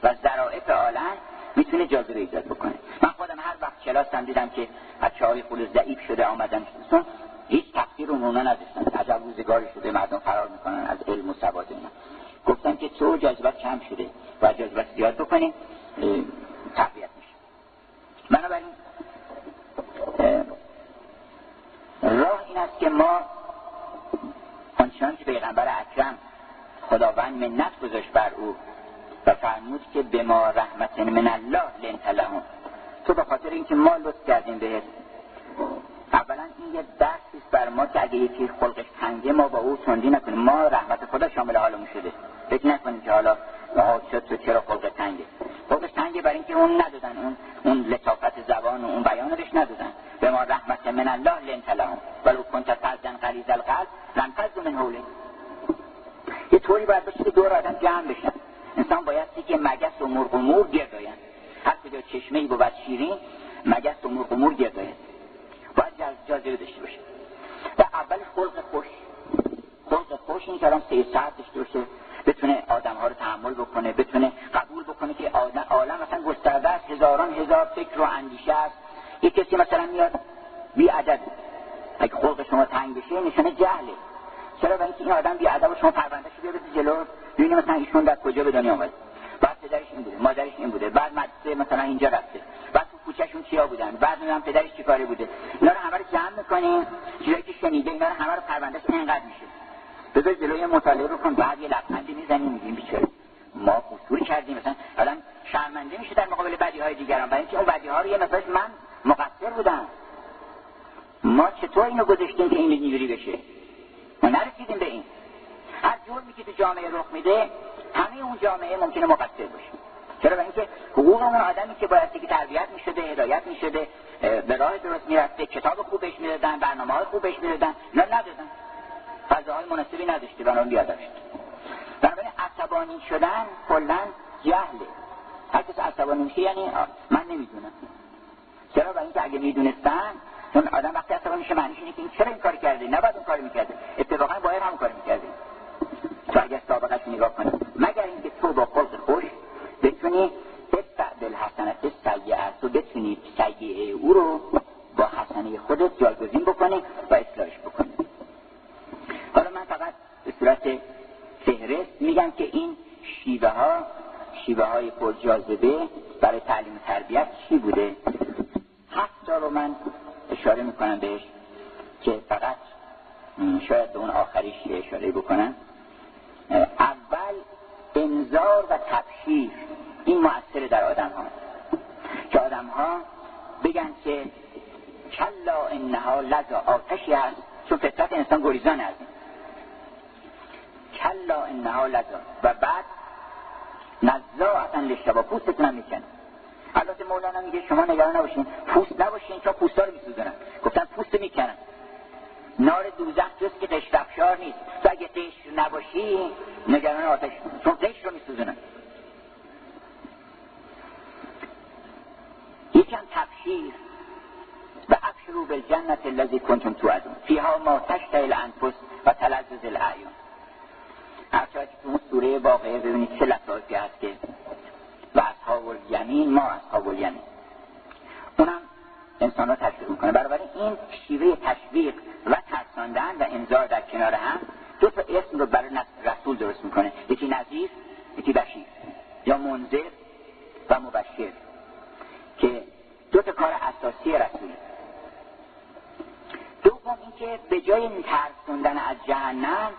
و ظرائف عالم می‌تونه جاذبه ایجاد بکنه. من خودم هر وقت کلاسم دیدم که بچه های خود ضعیف شده آمدن هیچ تقدیر اونونا نداشتن. عجب روزگاری شده مردم فرار می‌کنن از علم و سواد اینا. گفتم که تو جاذبت کم شده و جاذبت زیاد بکنیم تقویت میشه. بنابراین راه این است که ما آنچنان که پیغمبر اکرم خداوند منت گذاشت بر او و فرمود که به ما رحمت من الله لنت لهم. تو به خاطر اینکه ما لطف کردیم بهت این یه درسی بر ما که اگه یکی خلقش تنگه ما با او تندی نکنیم. ما رحمت خدا شامل حالمون شده. فکر نکنیم که حالا شد تو چرا خلق تنگه. خلقش تنگه برای اینکه اون ندادن. اون اون لطافت زبان و اون بیان بهش ندادن. به ما رحمت من الله لنت لهم. ولو کنت فردن غلیظ القلب لن من حوله. یه طوری باید باشه که دور آدم جمع بشن انسان باید که مگس و مرغ و مور گرداین هر کجا چشمه ای بود شیرین مگس و مرغ و مور گرداین باید جاذبه داشته باشه. و اول خلق خوش. خلق خوش این کلام سه ساعت داشته باشه. بتونه آدم ها رو تحمل بکنه بتونه قبول بکنه که آدم عالم مثلا گسترده است هزاران هزار فکر و اندیشه است. یک کسی مثلا میاد بی عدد اگه خلق شما تنگ بشه نشانه جهله. چرا؟ برای اینکه این آدم بی ادب شما پرونده شده جلو. ببینید مثلا ایشون در کجا به دنیا اومد. بعد پدرش این بوده مادرش این بوده. بعد مدرسه مثلا اینجا رفته. بعد تو کوچهشون چیا بودن؟ بعد میگم پدرش چیکاره بوده؟ اینا رو همه رو جمع می‌کنیم چیزایی که شنیده اینا رو همه رو پروندهش اینقدر میشه. بذار جلوی مطالعه رو کن بعد یه لبخندی می‌زنیم میگیم بیچاره. ما قصور کردیم مثلا آدم شرمنده میشه در مقابل بدی های دیگران. برای اینکه اون بدی ها رو یه مثلا من مقصر بودم. ما چطور اینو گذاشتیم که این اینجوری بشه؟ ما نرسیدیم به این. هر جرمی که تو جامعه رخ میده همه اون جامعه ممکنه مقصر باشه. چرا؟ به اینکه حقوق اون آدمی که باید که تربیت می‌شده هدایت می‌شده به راه درست می‌رفته کتاب خوب بهش می‌دادن برنامه های خوب بهش می‌دادن. نه ندادن. فضاهای مناسبی نداشته بنابراین بیادر شد بنابراین عصبانی شدن کلا جهله. هر کس عصبانی میشه یعنی من نمی‌دونم. چرا؟ برای اینکه اگه می‌دونستن چون آدم وقتی عصبانی میشه معنیش اینه که این چرا این کار کرده؟ نباید اون کار می‌کرده. اتفاقا باید هم کار می‌کرده. تو اگر سابقش نگاه کنی مگر اینکه تو با خلق خوش بتونی ادفع بالحسنت سیعه تو بتونی سیعه او رو با حسنه خودت جایگزین بکنی و اصلاحش بکنی. حالا من فقط به صورت فهرست شیوه ها شیوه های پرجاذبه برای تعلیم تربیت چی بوده؟ هفت رو من اشاره می‌کنم بهش که فقط شاید به اون آخریش اشاره بکنم. اول انذار و تبشیر. این مؤثر در آدم ها که آدم ها بگن که کلا انها لذا آتشی هست چون فطرت انسان گریزان هست کلا انها لذا. و بعد نزا اصلا لشتبا پوستتون هم می‌کنه البته مولانا میگه شما نگران نباشین پوست نباشین چون پوستا رو گفتن پوست می‌کنن. نار دوزخ جز که قشر افشار نیست. تو اگه قشر نباشی نگران آتش چون قشر رو میسوزنن یکم تبشیر. و ابشرو بالجنت الذی کنتم توعدون. فیها ما تشتهی الانفس و تلذذ الاعیان هرچه که تو اون سوره واقعه ببینید چه لطایفی هست که و اصحاب الیمین ما اصحاب الیمین. اونم انسان را تشویق می‌کنه. بنابراین این شیوه تشویق و ترساندن و انذار در کنار هم دو تا اسم رو برای رسول درست می‌کنه یکی نظیر یکی بشیر یا منذر و مبشر که دو تا کار اساسی رسوله دوم اینکه به جای ترسوندن از جهنم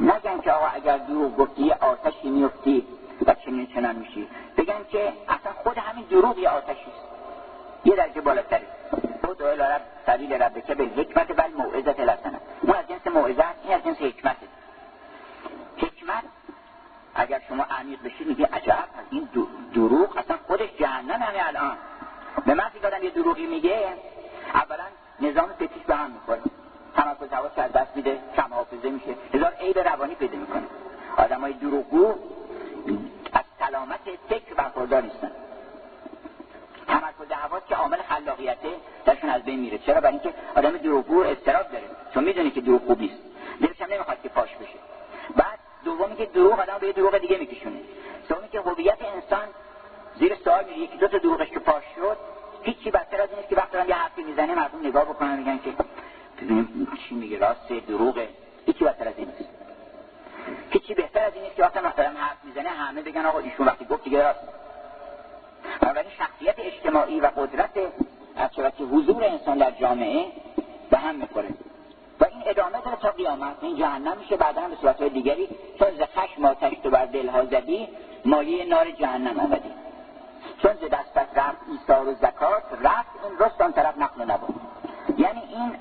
نگن که آقا اگر دروغ گفتی آتشی میفتی و چنین چنان میشی بگن که اصلا خود همین دروغ یه آتشی یه درجه بالاتره خود رب سبیل ربکه به حکمت بل موعظت لسنه اون از جنس موعظه این از جنس حکمت حکمت اگر شما عمیق بشید میگه عجب این دروغ اصلا خودش جهنم همه الان به من که یه دروغی میگه اولا نظام فتیش به هم می‌خوره تمرکز حواس از دست میده کم حافظه میشه هزار عیب روانی پیدا می‌کنه آدم های دروغگو از سلامت فکر برخوردار نیستن تمرکز حواس که عامل خلاقیته درشون از بین میره چرا برای اینکه آدم دروغگو استراب داره چون می‌دونه که دروغ خوب نیست دلش هم نمی‌خواد که پاش بشه بعد دومی که دروغ آدم به دروغ دیگه میکشونه سومی که هویت انسان زیر سوال میره یکی دو تا دروغش که پاش شد هیچی بدتر از این که وقتی یه حرفی می‌زنه مردم نگاه بکنن میگن که ببینیم چی میگه راست دروغه هیچی بدتر از این نیست هیچی بهتر از این نیست که وقتی مثلا حرف می‌زنه همه بگن آقا ایشون وقتی گفت دیگه راست بنابراین شخصیت اجتماعی و قدرت از که حضور انسان در جامعه به هم می‌خوره و این ادامه داره تا قیامت این جهنم میشه بعدا هم به صورت دیگری چون ز خشم آتش تو بر دلها زدی مایه نار جهنم آمدی چون ز دستت رفت ایثار و زکات رفت این رست آن طرف نقل نبود یعنی این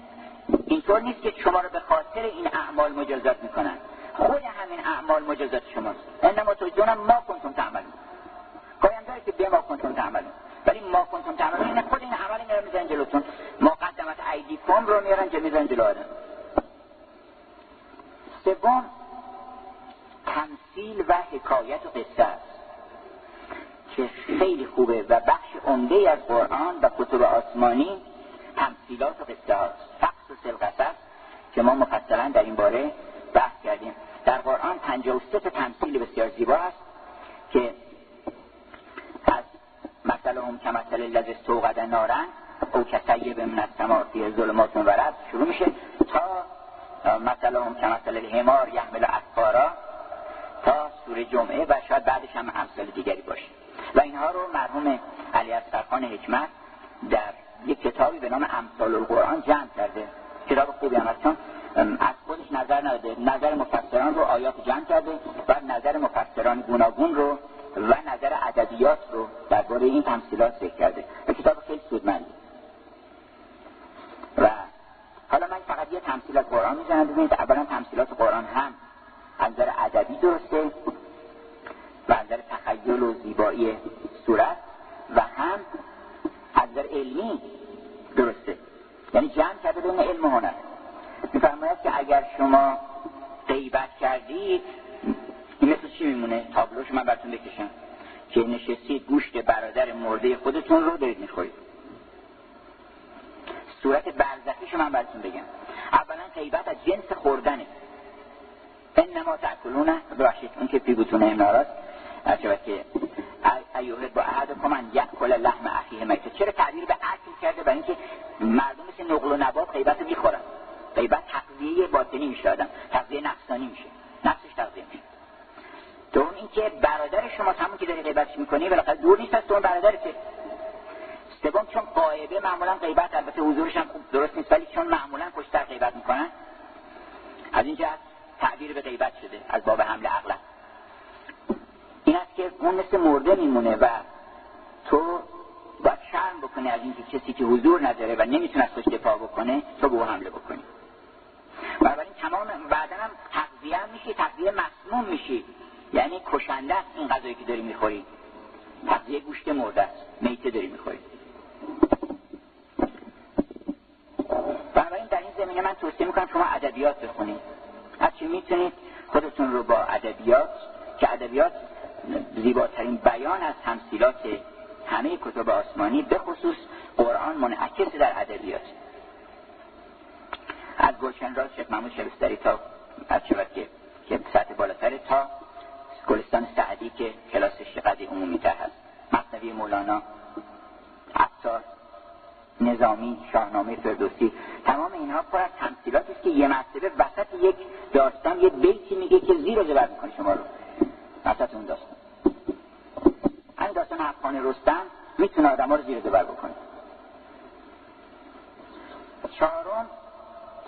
اینطور نیست که شما رو به خاطر این اعمال مجازات می‌کنن. خود همین اعمال مجازات شماست. انما تجزون ما کنتم تعملون. پایان داره که به ما کنتم تعملون. ولی ما کنتم تعملون. این خود این عمل میارن میزن جلوتون مقدمت ایدی کم رو میارن که میزن جلو آدم. سوم تمثیل و حکایت و قصه است که خیلی خوبه و بخش عمده از قرآن و کتب آسمانی تمثیلات و قصه هاست. فقص و سلقصص که ما مفصلا در این باره بحث کردیم. در قرآن 53 تمثیل بسیار زیبا است که از مثل هم که مثل لذ سوقد نارن او کسیب من السماء فی ظلمات و رد شروع میشه تا مثل هم که مثل الهمار یحمل اسفارا تا سوره جمعه و شاید بعدش هم امثال دیگری باشه. و اینها رو مرحوم علی اصفرخان حکمت در یک کتابی به نام امثال القرآن جمع کرده. کتاب خوبی هم چون از خودش نظر نداده. نظر مفسران رو آیات جمع کرده و نظر مفسران گوناگون رو و نظر ادبیات رو درباره این تمثیلات ذکر کرده. کتاب خیلی سودمندی. و حالا من فقط یه تمثیل از قرآن می‌زنم ببینید. اولا تمثیلات قرآن هم از نظر ادبی درسته و از نظر تخیل و زیبایی صورت و هم از نظر علمی درسته. یعنی جمع کرده بین علم و هنر. میفرماید که اگر شما غیبت کردید این مثل چی میمونه؟ تابلوش من براتون بکشم. که نشستید گوشت برادر مرده خودتون رو دارید می‌خورید. صورت برزخیش من براتون بگم. اولا غیبت از جنس خوردنه. انما تاکلونه ببخشید اون که پیگوتون امناراست که ایوه با عهد کمن کل لحم اخیه میته. چرا تعبیر به اکل کرده؟ برای اینکه مردم مثل نقل و نباب غیبت رو می‌خورن. غیبت تقضیه باطنی میشه آدم. تقضیه نفسانی میشه. نفسش تقضیه میشه. دوم اینکه برادر شما همون که داری غیبتش می‌کنی بالاخره دور نیست از تو برادرته سوم چون قایبه معمولا غیبت البته حضورش هم خوب درست نیست ولی چون معمولا پشتر غیبت می‌کنن. از اینجا تعبیر به غیبت شده از باب حمل عقل که اون مثل مرده میمونه و تو باید شرم بکنه از اینکه کسی که حضور نداره و نمی‌تونه از دفاع بکنه تو به او حمله بکنی. بنابراین تمام بعدا هم هم میشی تقضیه مسموم میشی. یعنی کشنده است این غذایی که داری می‌خوری. تقضیه گوشت مرده است میته داری می‌خوری. بنابراین در این زمینه من توصیه می‌کنم شما ادبیات بخونید. چی می‌تونید خودتون رو با ادبیات که ادبیات زیباترین بیان از تمثیلات همه کتب آسمانی به خصوص قرآن منعکس در ادبیات از گلشن راز شیخ محمود شبستری تا از شود که که سطح بالاتر تا گلستان سعدی که کلاسش قدی عمومی تر هست. مصنوی مولانا عطار نظامی شاهنامه فردوسی تمام اینها پر از تمثیلاتی است که یه مرتبه وسط یک داستان یه بیتی میگه که زیر و زبر می‌کنه شما رو. وسط اون داستان. همین داستان افغان رستم می‌تونه آدم رو زیر زبر بکنه. چهارم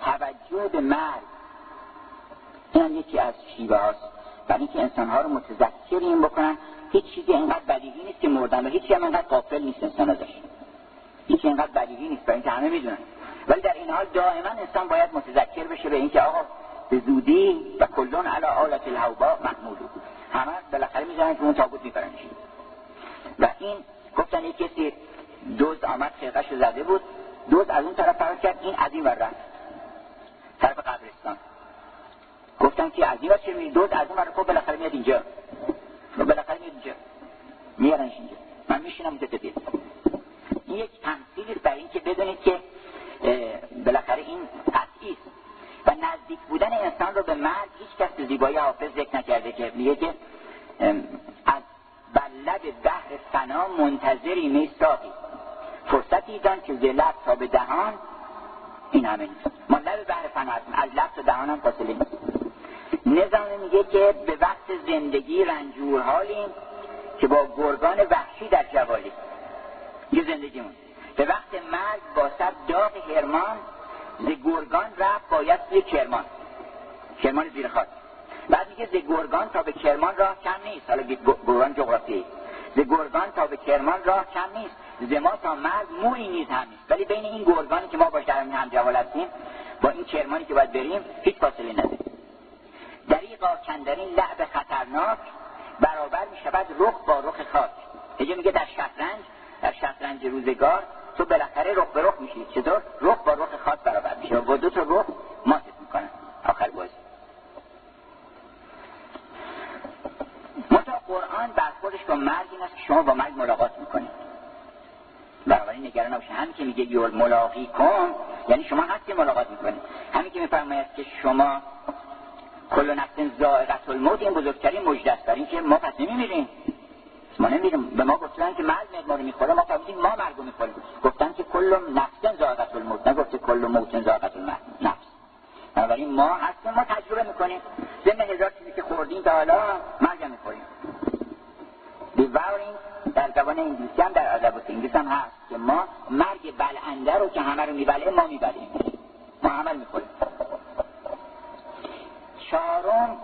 توجه به مرگ. این یکی از شیوه هاست. برای اینکه انسانها رو متذکر این بکنن هیچ چیزی اینقدر بدیهی نیست که مردن و هیچی هم اینقدر قافل نیست انسان ازش. هیچ اینقدر بدیهی نیست برای اینکه همه می‌دونن. ولی در این حال دائما انسان باید متذکر بشه به اینکه آقا به زودی و کلون علی آلت الهوبا محمولو همه بالاخره می‌زنن که اون تابوت میبرنش و این گفتن یک کسی دوز آمد خیقش زده بود دوز از اون طرف فرار کرد این از این ور رفت طرف قبرستان. گفتن که از این ور چه می دوز از اون ور خب بالاخره میاد اینجا. بالاخره میاد اینجا. میارنش اینجا. من میشینم اونجا این یک تمثیلی است برای اینکه بدونید که بالاخره این قطعی است. و نزدیک بودن انسان رو به مرگ هیچ کس زیبایی حافظ ذکر نکرده که میگه که از بلد بحر فنا منتظری می ساقی فرصتی دان که لب تا به دهان این همه نیست. ما لب بحر فنا هستیم از لب تا دهان هم فاصله نیست. نظام میگه که به وقت زندگی رنجور حالیم که با گرگان وحشی در جوالی. یه زندگیمون. به وقت مرگ با سب داغ هرمان ز گرگان رفت باید توی کرمان. کرمان زیر خاک. بعد میگه ز گرگان تا به کرمان راه کم نیست. حالا گرگان جغرافی. ز گرگان تا به کرمان راه کم نیست. ز ما تا مرگ موی نیز هم نیست. ولی بین این گرگانی که ما باش در هم جوال هستیم با این کرمانی که باید بریم هیچ فاصله نداره. دریقا کندرین لعب خطرناک برابر می شود رخ با رخ خاک. اینجا میگه در شطرنج در شطرنج روزگار تو بالاخره رخ به رخ میشی. چطور؟ رخ با رخ خاص برابر میشه و دو تا رخ ملاقی کن. یعنی شما هستی ملاقات می‌کنید همین که میفرماید که شما کل نفس زائقت الموت این بزرگترین مجده است برای اینکه ما پس نمیمیریم. ما نمیریم به ما گفتن که مرگ ما رو می‌خوره. ما فهمیدیم ما مرگ رو می‌خوریم گفتن که کل نفس زاغت الموت نگفته کل موت زاغت نفس بنابراین ما هستیم ما تجربه می‌کنیم ضمن هزار چیزی که خوردیم تا حالا مرگ می‌خوریم بیوارین در زبان انگلیسی هم در ادبیات انگلیس هم هست که ما مرگ بلنده رو که همه رو میبله ما میبلیم ما همه می‌خوریم چهارم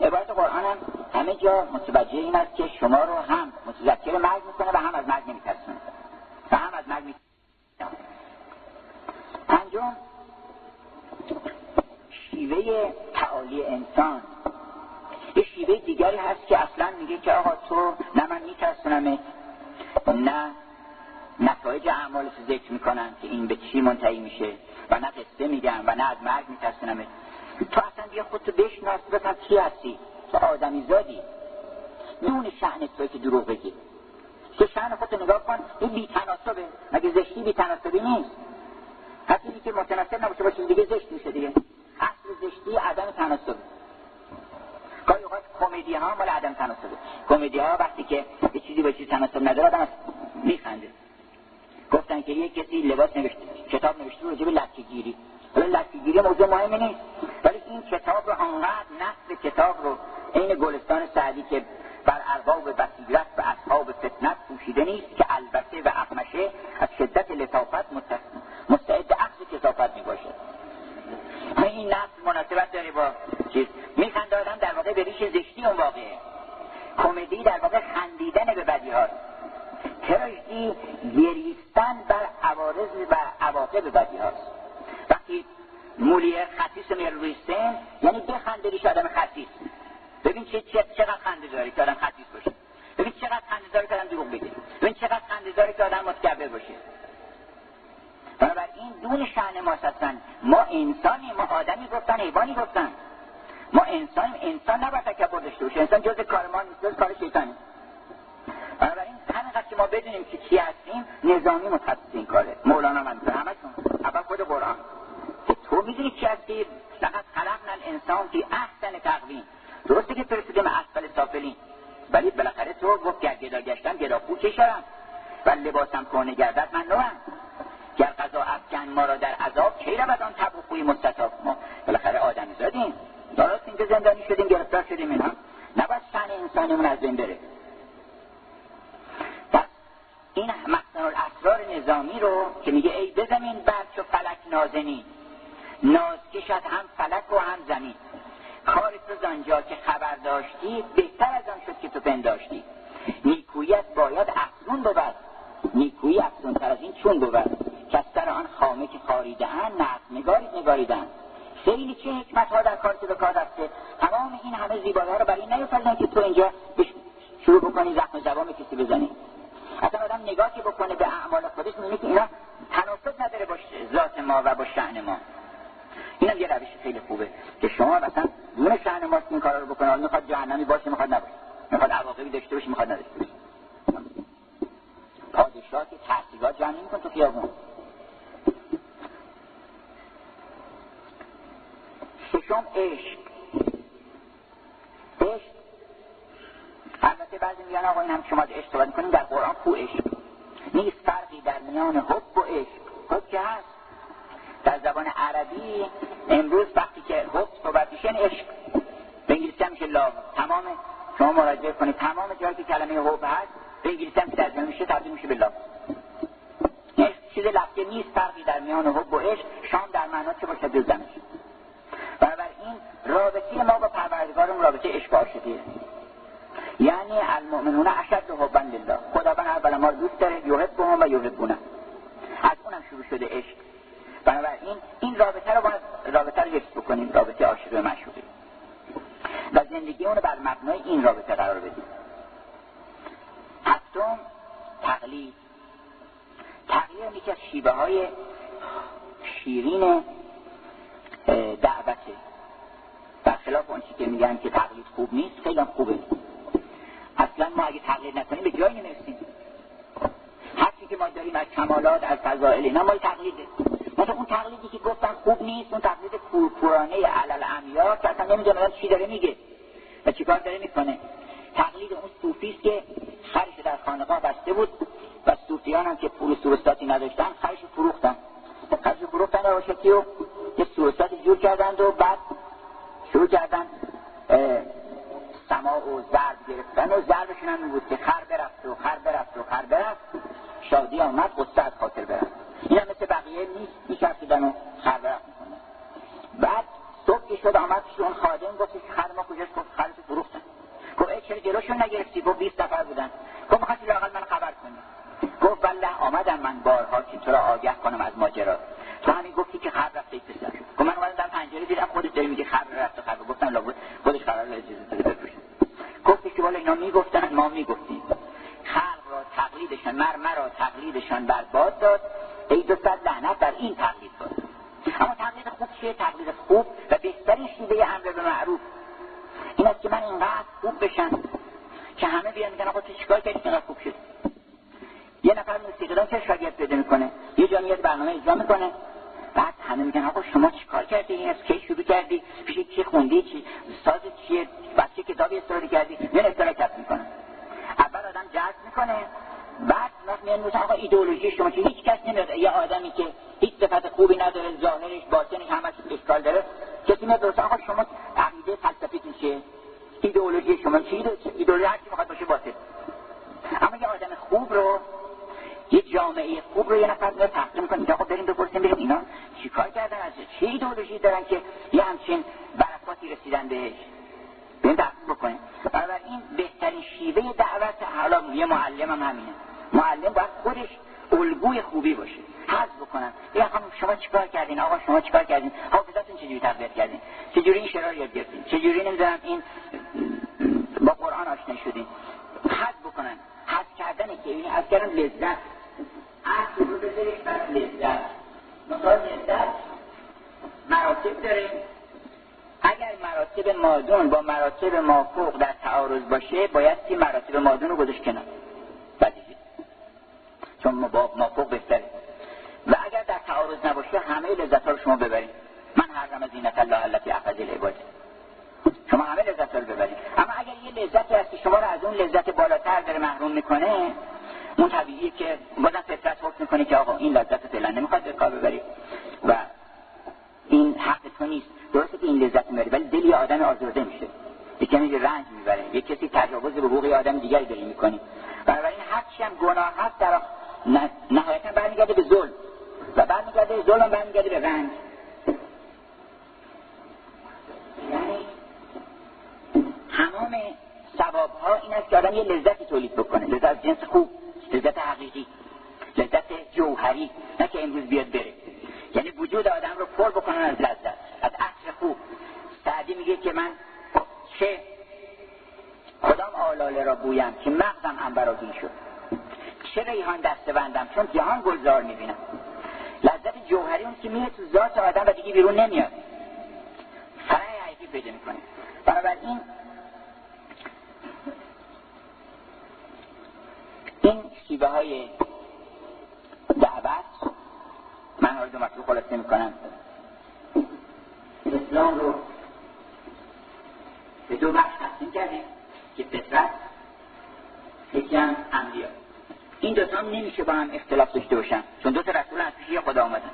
عبارت قرآن هم همه جا متوجه این است که شما رو هم متذکر مرگ می‌کنه و هم از مرگ نمیترسونه و هم از مرگ میترسونه پنجم شیوه تعالی انسان یه شیوه دیگری هست که اصلا میگه که آقا تو نه من میترسونمه نه نتایج اعمالش ذکر می‌کنن که این به چی منتهی میشه و نه قصه میگن و نه از مرگ میترسونمه تو اصلا بیا خودتو بشناس بفهم کی هستی تو آدمی زادی نون شهن توی که دروغ بگی که شهن خودتو نگاه کن این بی تناسبه مگه زشتی بی تناسبی نیست حتی که متناسب نباشه باشه دیگه زشت میشه دیگه اصل زشتی عدم تناسب گاهی اوقات کمدی ها مال عدم تناسبه کمدی ها وقتی که یه چیزی با چیزی تناسب نداره آدم میخنده گفتن که لباس نوشته کتاب نوشته رو جب لکه گیری حالا لکه گیری موضوع مهمی نیست. ولی این کتاب رو انقدر نصف کتاب رو این گلستان سعدی که بر ارباب بصیرت و اصحاب فتنت پوشیده نیست که البته و اقمشه از شدت لطافت مستعد عکس کسافت می باشد این نفس مناسبت داره با چیز. آدم در واقع به ریش زشتی اون واقعه. کمدی در واقع خندیدن به بدی هاست تراژدی گریستن بر عوارض و عواقب بدی هاست؟ وقتی میاره روی سن یعنی بخنده ریش آدم خصیص ببین چه چقدر خنده داری که آدم خصیص باشه. ببین چقدر خنده داری که آدم دروغ بگه ببین چقدر خنده داری که آدم متکبر باشه. بنابراین دون شعن ما هستن ما انسانی ما آدمی گفتن حیوانی گفتن. ما انسان انسان نباید تکبر داشته باشه. انسان جز کار ما نیست جز کار شیطانی بنابراین همینقدر که ما بدونیم که چی هستیم نظامی متخصص این کاره. مولانا من همتون اول خود قرآن. تو می‌دونی چی هستی؟ فقط خلقنا الانسان فی احسن تقویم. درسته که فرستادیم اسفل سافلین. ولی بالاخره تو گفت که گدا گشتم گدا شدم و لباسم کنه گردد من نوم گر قضا افکن ما را در عذاب کی رود آن تب و خوی مستطاب ما؟ بالاخره آدمی زدیم درست اینجا زندانی شدیم گرفتار شدیم اینا نباید شن انسانمون از بین بره. این مخزن الاسرار نظامی رو که میگه ای بزمین بعد چو فلک نازنی ناز کشد هم فلک و هم زمین. کار تو زنجا که خبر داشتی بهتر از آن شد که تو پنداشتی. نیکویت باید افزون بود. نیکویی افزون تر از این چون بود. که از آن خامه که خاریده نقد نگارید نگاریدن خیلی چه حکمت ها در کار تو به کار رفته. تمام این همه زیبایی ها رو برای نیفتادن که تو اینجا شروع بکنی زخم زبان کسی بزنی. اصلا آدم نگاهی بکنه به اعمال خودش می‌بینه که اینا تناسب نداره با ذات ما و با شأن ما. این هم یه روش خیلی خوبه که شما مثلا دون شأن ماست این کارا رو بکنه می‌خواد جهنمی باشه می‌خواد نباشه. می‌خواد عواقبی داشته باشه می‌خواد نداشته باشه. پادشاه که تحصیلات جمع نمیکن تو خیابون. ششم عشق. عشق البته بعضی میگن آقا این هم شما صحبت کنیم در قرآن کو عشق نیست فرقی در میان حب و عشق. حب که هست. در زبان عربی امروز وقتی که حب صحبت میشه عشق. به انگلیسی هم میشه لاو تمام شما مراجعه کنید. تمام جایی که کلمه حب هست به انگلیسی هم ترجمه میشه تبدیل میشه به لاو چیز لفظی نیست فرقی در میان حب و عشق. شام در معنا چه باشد جزمش بنابراین رابطه ما با پروردگارمون رابطه عشق عاشقیه. یعنی المؤمنون اشد حبا لله. خداوند اول ما دوست داره یحبهم و یحبونه. از اونم شروع شده عشق. بنابراین این رابطه رو باید رابطه رو حفظ بکنیم رابطه عاشق و معشوقی. و زندگی اونو بر مبنای این رابطه قرار بدیم. هفتم تقلید. تقلید یکی از شیبه های شیرین دعوته. برخلاف اون که میگن که تقلید خوب نیست خیلی خوبه. اصلا ما اگه تقلید نکنیم به جایی نمی‌رسیم. هر که ما داریم از کمالات از فضائل اینا ما تقلیده مثلا اون تقلیدی که گفتن خوب نیست اون تقلید کورکورانه علل امیا که اصلا نمی‌دونه چی داره میگه و چیکار داره می‌کنه. تقلید اون صوفی که خرش در خانقاه بسته بود و صوفیان هم که پول سورستاتی نداشتن خرش فروختن. خرش فروختن روشتی و یه سورستاتی جور کردند و بعد شروع کردن سما و ضرب گرفتن و ضربشون هم بود که خر برفت و خر برفت و خر برفت. شادی آمد قصه از خاطر برفت. این هم مثل بقیه نیست میچرخیدن و خر برفت می‌کنه. بعد صبح که شد آمد اون خادم گفت خر ما کجاش گفت خرش فروختن گفت ای چرا جلوشون نگرفتی؟ گفت 20 نفر بودن. گفت می‌خواستی لاقل من خبر کنی؟ گفت والله آمدم من بارها که تو را آگه کنم از ماجرا. تو همین گفتی که خبر رفته پسر. گفت من اومدم در پنجره دیدم خودت داری میگه خبر رفته خبر گفتم لابد خودش قرار اجازه بفروشه گفتی که والا اینا می‌گفتن ما می‌گفتیم. خلق را تقلیدشان مر مرا تقلیدشان برباد داد. ای دو صد لعنت در این تقلید بود اما تقلید خوب چیه؟ تقلید خوب و بهترین شیوه امر به معروف. این است که من اینقدر خوب بشم که همه بیان میگن آقا تو چیکار کردی اینقدر خوب شد یه نفر موسیقیدان چه شاگرد پیدا می‌کنه؟ یه جا میاد برنامه اجرا می‌کنه؟ بعد همه میگن آقا شما چیکار کردی؟ این از کی شروع کردی؟ پیش چی خوندی؟ چی؟ ساز چیه بچه کتابی استفاده کردی؟ یه اصطلاح کسب می‌کنه. اول آدم جذب می‌کنه. بعد میان میگن آقا ایدئولوژی شما که هیچ کس نمیاد. یه آدمی که هیچ صفت خوبی نداره ظاهرش باطنش همش اشکال داره کسی میاد درست آقا شما عقیده فلسفیتون چیه ایدئولوژی شما چی؟ ایدئولوژی هر کی می‌خواد باشه باطل. اما یه آدم خوب رو جامعه خوب رو یه نفر میاد تحقیم می‌کنه خب بریم بپرسیم بریم اینا چیکار کردن از چه ایدئولوژی دارن که یه همچین برکاتی رسیدن بهش؟ بریم تحقیم بکنیم. این بهترین شیوه دعوت حالا یه معلم هم همینه. معلم باید خودش الگوی خوبی باشه. حذف بکنن. یا خانم شما چیکار کردین؟ آقا شما چیکار کردین؟ حافظتون چجوری تربیت کردین؟ چجوری این شعرها یاد گرفتین؟ چجوری نمی‌دونم این با قرآن آشنا شدین؟ حذف بکنن. حذف کردن که این حذف کردن لذت. اصل رو بذارید بر لذت. مثال لذت مراتب داره اگر مراتب مادون با مراتب مافوق در تعارض باشه باید سی مراتب مادون رو گذاشت کنار. بدیهی چون مافوق بهتره و اگر در تعارض نباشه همه لذت ها رو شما ببرید. من حرم زینت الله التي اخذ العباد. شما همه لذت ها رو ببرید. اما اگر یه لذتی هست که شما رو از اون لذت بالاتر داره محروم می‌کنه اون طبیعیه که بازم فطرت حکم می‌کنه که آقا این لذت فعلا نمی‌خواد به کار ببری و این حق تو نیست. درسته که این لذت می‌بری ولی دل آدم آزرده میشه. یه کمی رنج می‌بره. یه کسی تجاوز به حقوق آدم دیگری داری می‌کنی. بنابراین هرچی هم گناه هست در نهایتا برمیگرده به ظلم. و برمیگرده به ظلم برمیگرده به رنج. یعنی تمام ثواب ها این است که آدم یه لذتی تولید بکنه. لذت جنس خوب. لذت حقیقی لذت جوهری نه که امروز بیاد بره. یعنی وجود آدم رو پر بکنن از لذت. از عطر خوب. سعدی میگه که من چه؟ کدام آلاله را بویم که مغزم انبراگین شد. چه ریحان دسته بندم چون جهان گلزار می‌بینم. لذت جوهری اون که میره تو ذات آدم و دیگه بیرون نمیاد. فرای حقیقی پیدا می‌کنه. بنابراین این شیوه های دعوت. من ها دو مطلوب خلاصه می‌کنم. اسلام رو به دو بخش تقسیم کردیم که فطرت یکی هم انبیا. این دوتا هم نمیشه با هم اختلاف داشته باشن. چون دو تا رسول از پیش خدا آمدن.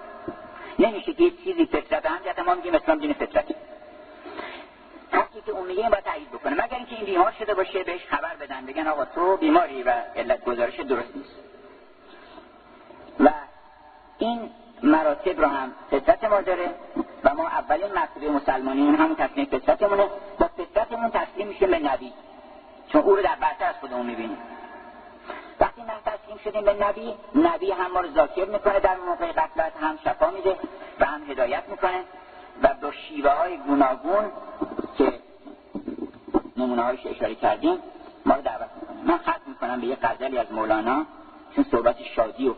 نمیشه که یه چیزی فطرت هم ما میگیم اسلام دین فطرت هرکی که اون میگه باید تایید بکنه. مگر اینکه این بیمار شده باشه بهش خبر بدن بگن آقا تو بیماری و علت گزارش درست نیست. و این مراتب رو هم فطرت ما داره و ما اولین مرتبه مسلمانین همون تصمیم فطرتمونه. با فطرتمون تسلیم میشه به نبی. چون او رو در برتر از خودمون می‌بینیم. وقتی من تسلیم شدیم به نبی نبی هم ما رو ذاکر می‌کنه در موقع قتلت هم شفا میده و هم هدایت می‌کنه و با شیوه های گوناگون نمونه هایش اشاره کردیم ما رو دعوت می‌کنه. من خط می‌کنم به یه غزلی از مولانا چون صحبت شادی و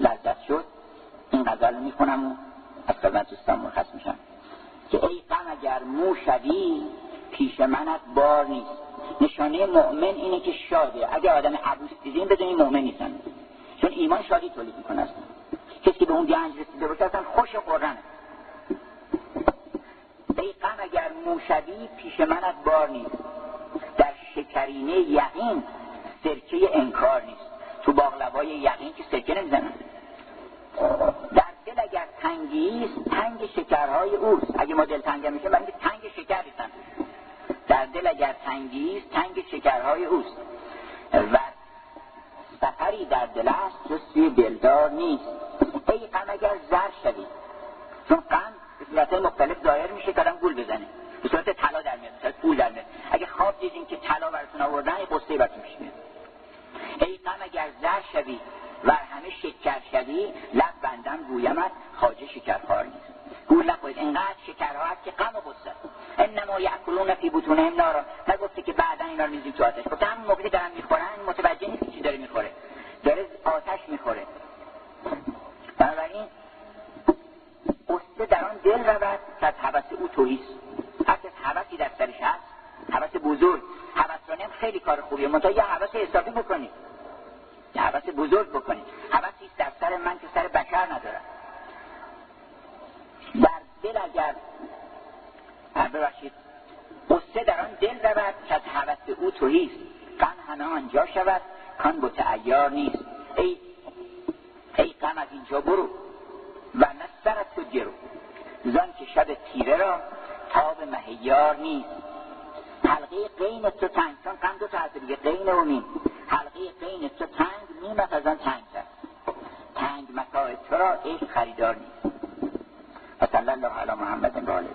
لذت شد. این غزل رو می‌خونم و از خدمت دوستان مرخص میشم. که ای غم اگر مو شوی پیش منت بار نیست. نشانه مؤمن اینه که شاده. اگر آدم عبوس دیدیم بدونی مؤمن نیستن. چون ایمان شادی تولید می‌کنه است کسی که به اون گنج رسیده باشه اصلا خوش قرنه ای غم اگر موشوی پیش منت بار نیست. در شکرینه یقین سرکه انکار نیست. تو باقلوای یقین که سرکه نمی‌زنن در دل اگر تنگی است تنگ شکرهای اوست. اگه ما دل تنگ میشه برای تنگ شکر در دل اگر تنگی است تنگ شکرهای اوست. و سفری در دل است جز سوی دلدار نیست. ای غم اگر زر شوی. چون غم صورت مختلف ظاهر میشه که گول بزنه. به صورت طلا در میاد صورت پول در میاد. اگه خواب دیدین که طلا براتون آوردن یه قصه براتون پیش میاد. ای غم اگر زر شوی و همه شکر شوی لب بندم گویمت خواجه شکرخوار نیست. گول نخورید. اینقدر شکرها هست که غم و غصه. انما یاکلون فی بطونهم نارا. نگفته که بعدا اینا رو میزیم تو آتش. گفته همون موقعی دارن می‌خورن متوجه نیست چی داره می‌خوره. داره آتش می‌خوره. بنابراین قصه در آن دل رود که از حوث او توهیست. هر کس حوثی در سرش هست. حوث بزرگ. حوث خیلی کار خوبیه. منتها یه حوث حسابی بکنید. یه حوث بزرگ بکنید. حوثی در سر من که سر بشر ندارم در دل اگر ببخشید. قصه در آن دل رود که از حوث او توهیست. غم همه آنجا شود کان بتعیار نیست. ای ای غم از اینجا برو. و نه سرت تو گرو. زن که شب تیره را تاب مهیار نیست. حلقه قین تو تنگ چون قم دو تا حرف دیگه قین و میم حلقه قین تو تنگ میمت از آن تنگ کرد تنگ متاع تو را عشق خریدار نیست. و صلی الله علی محمد و آله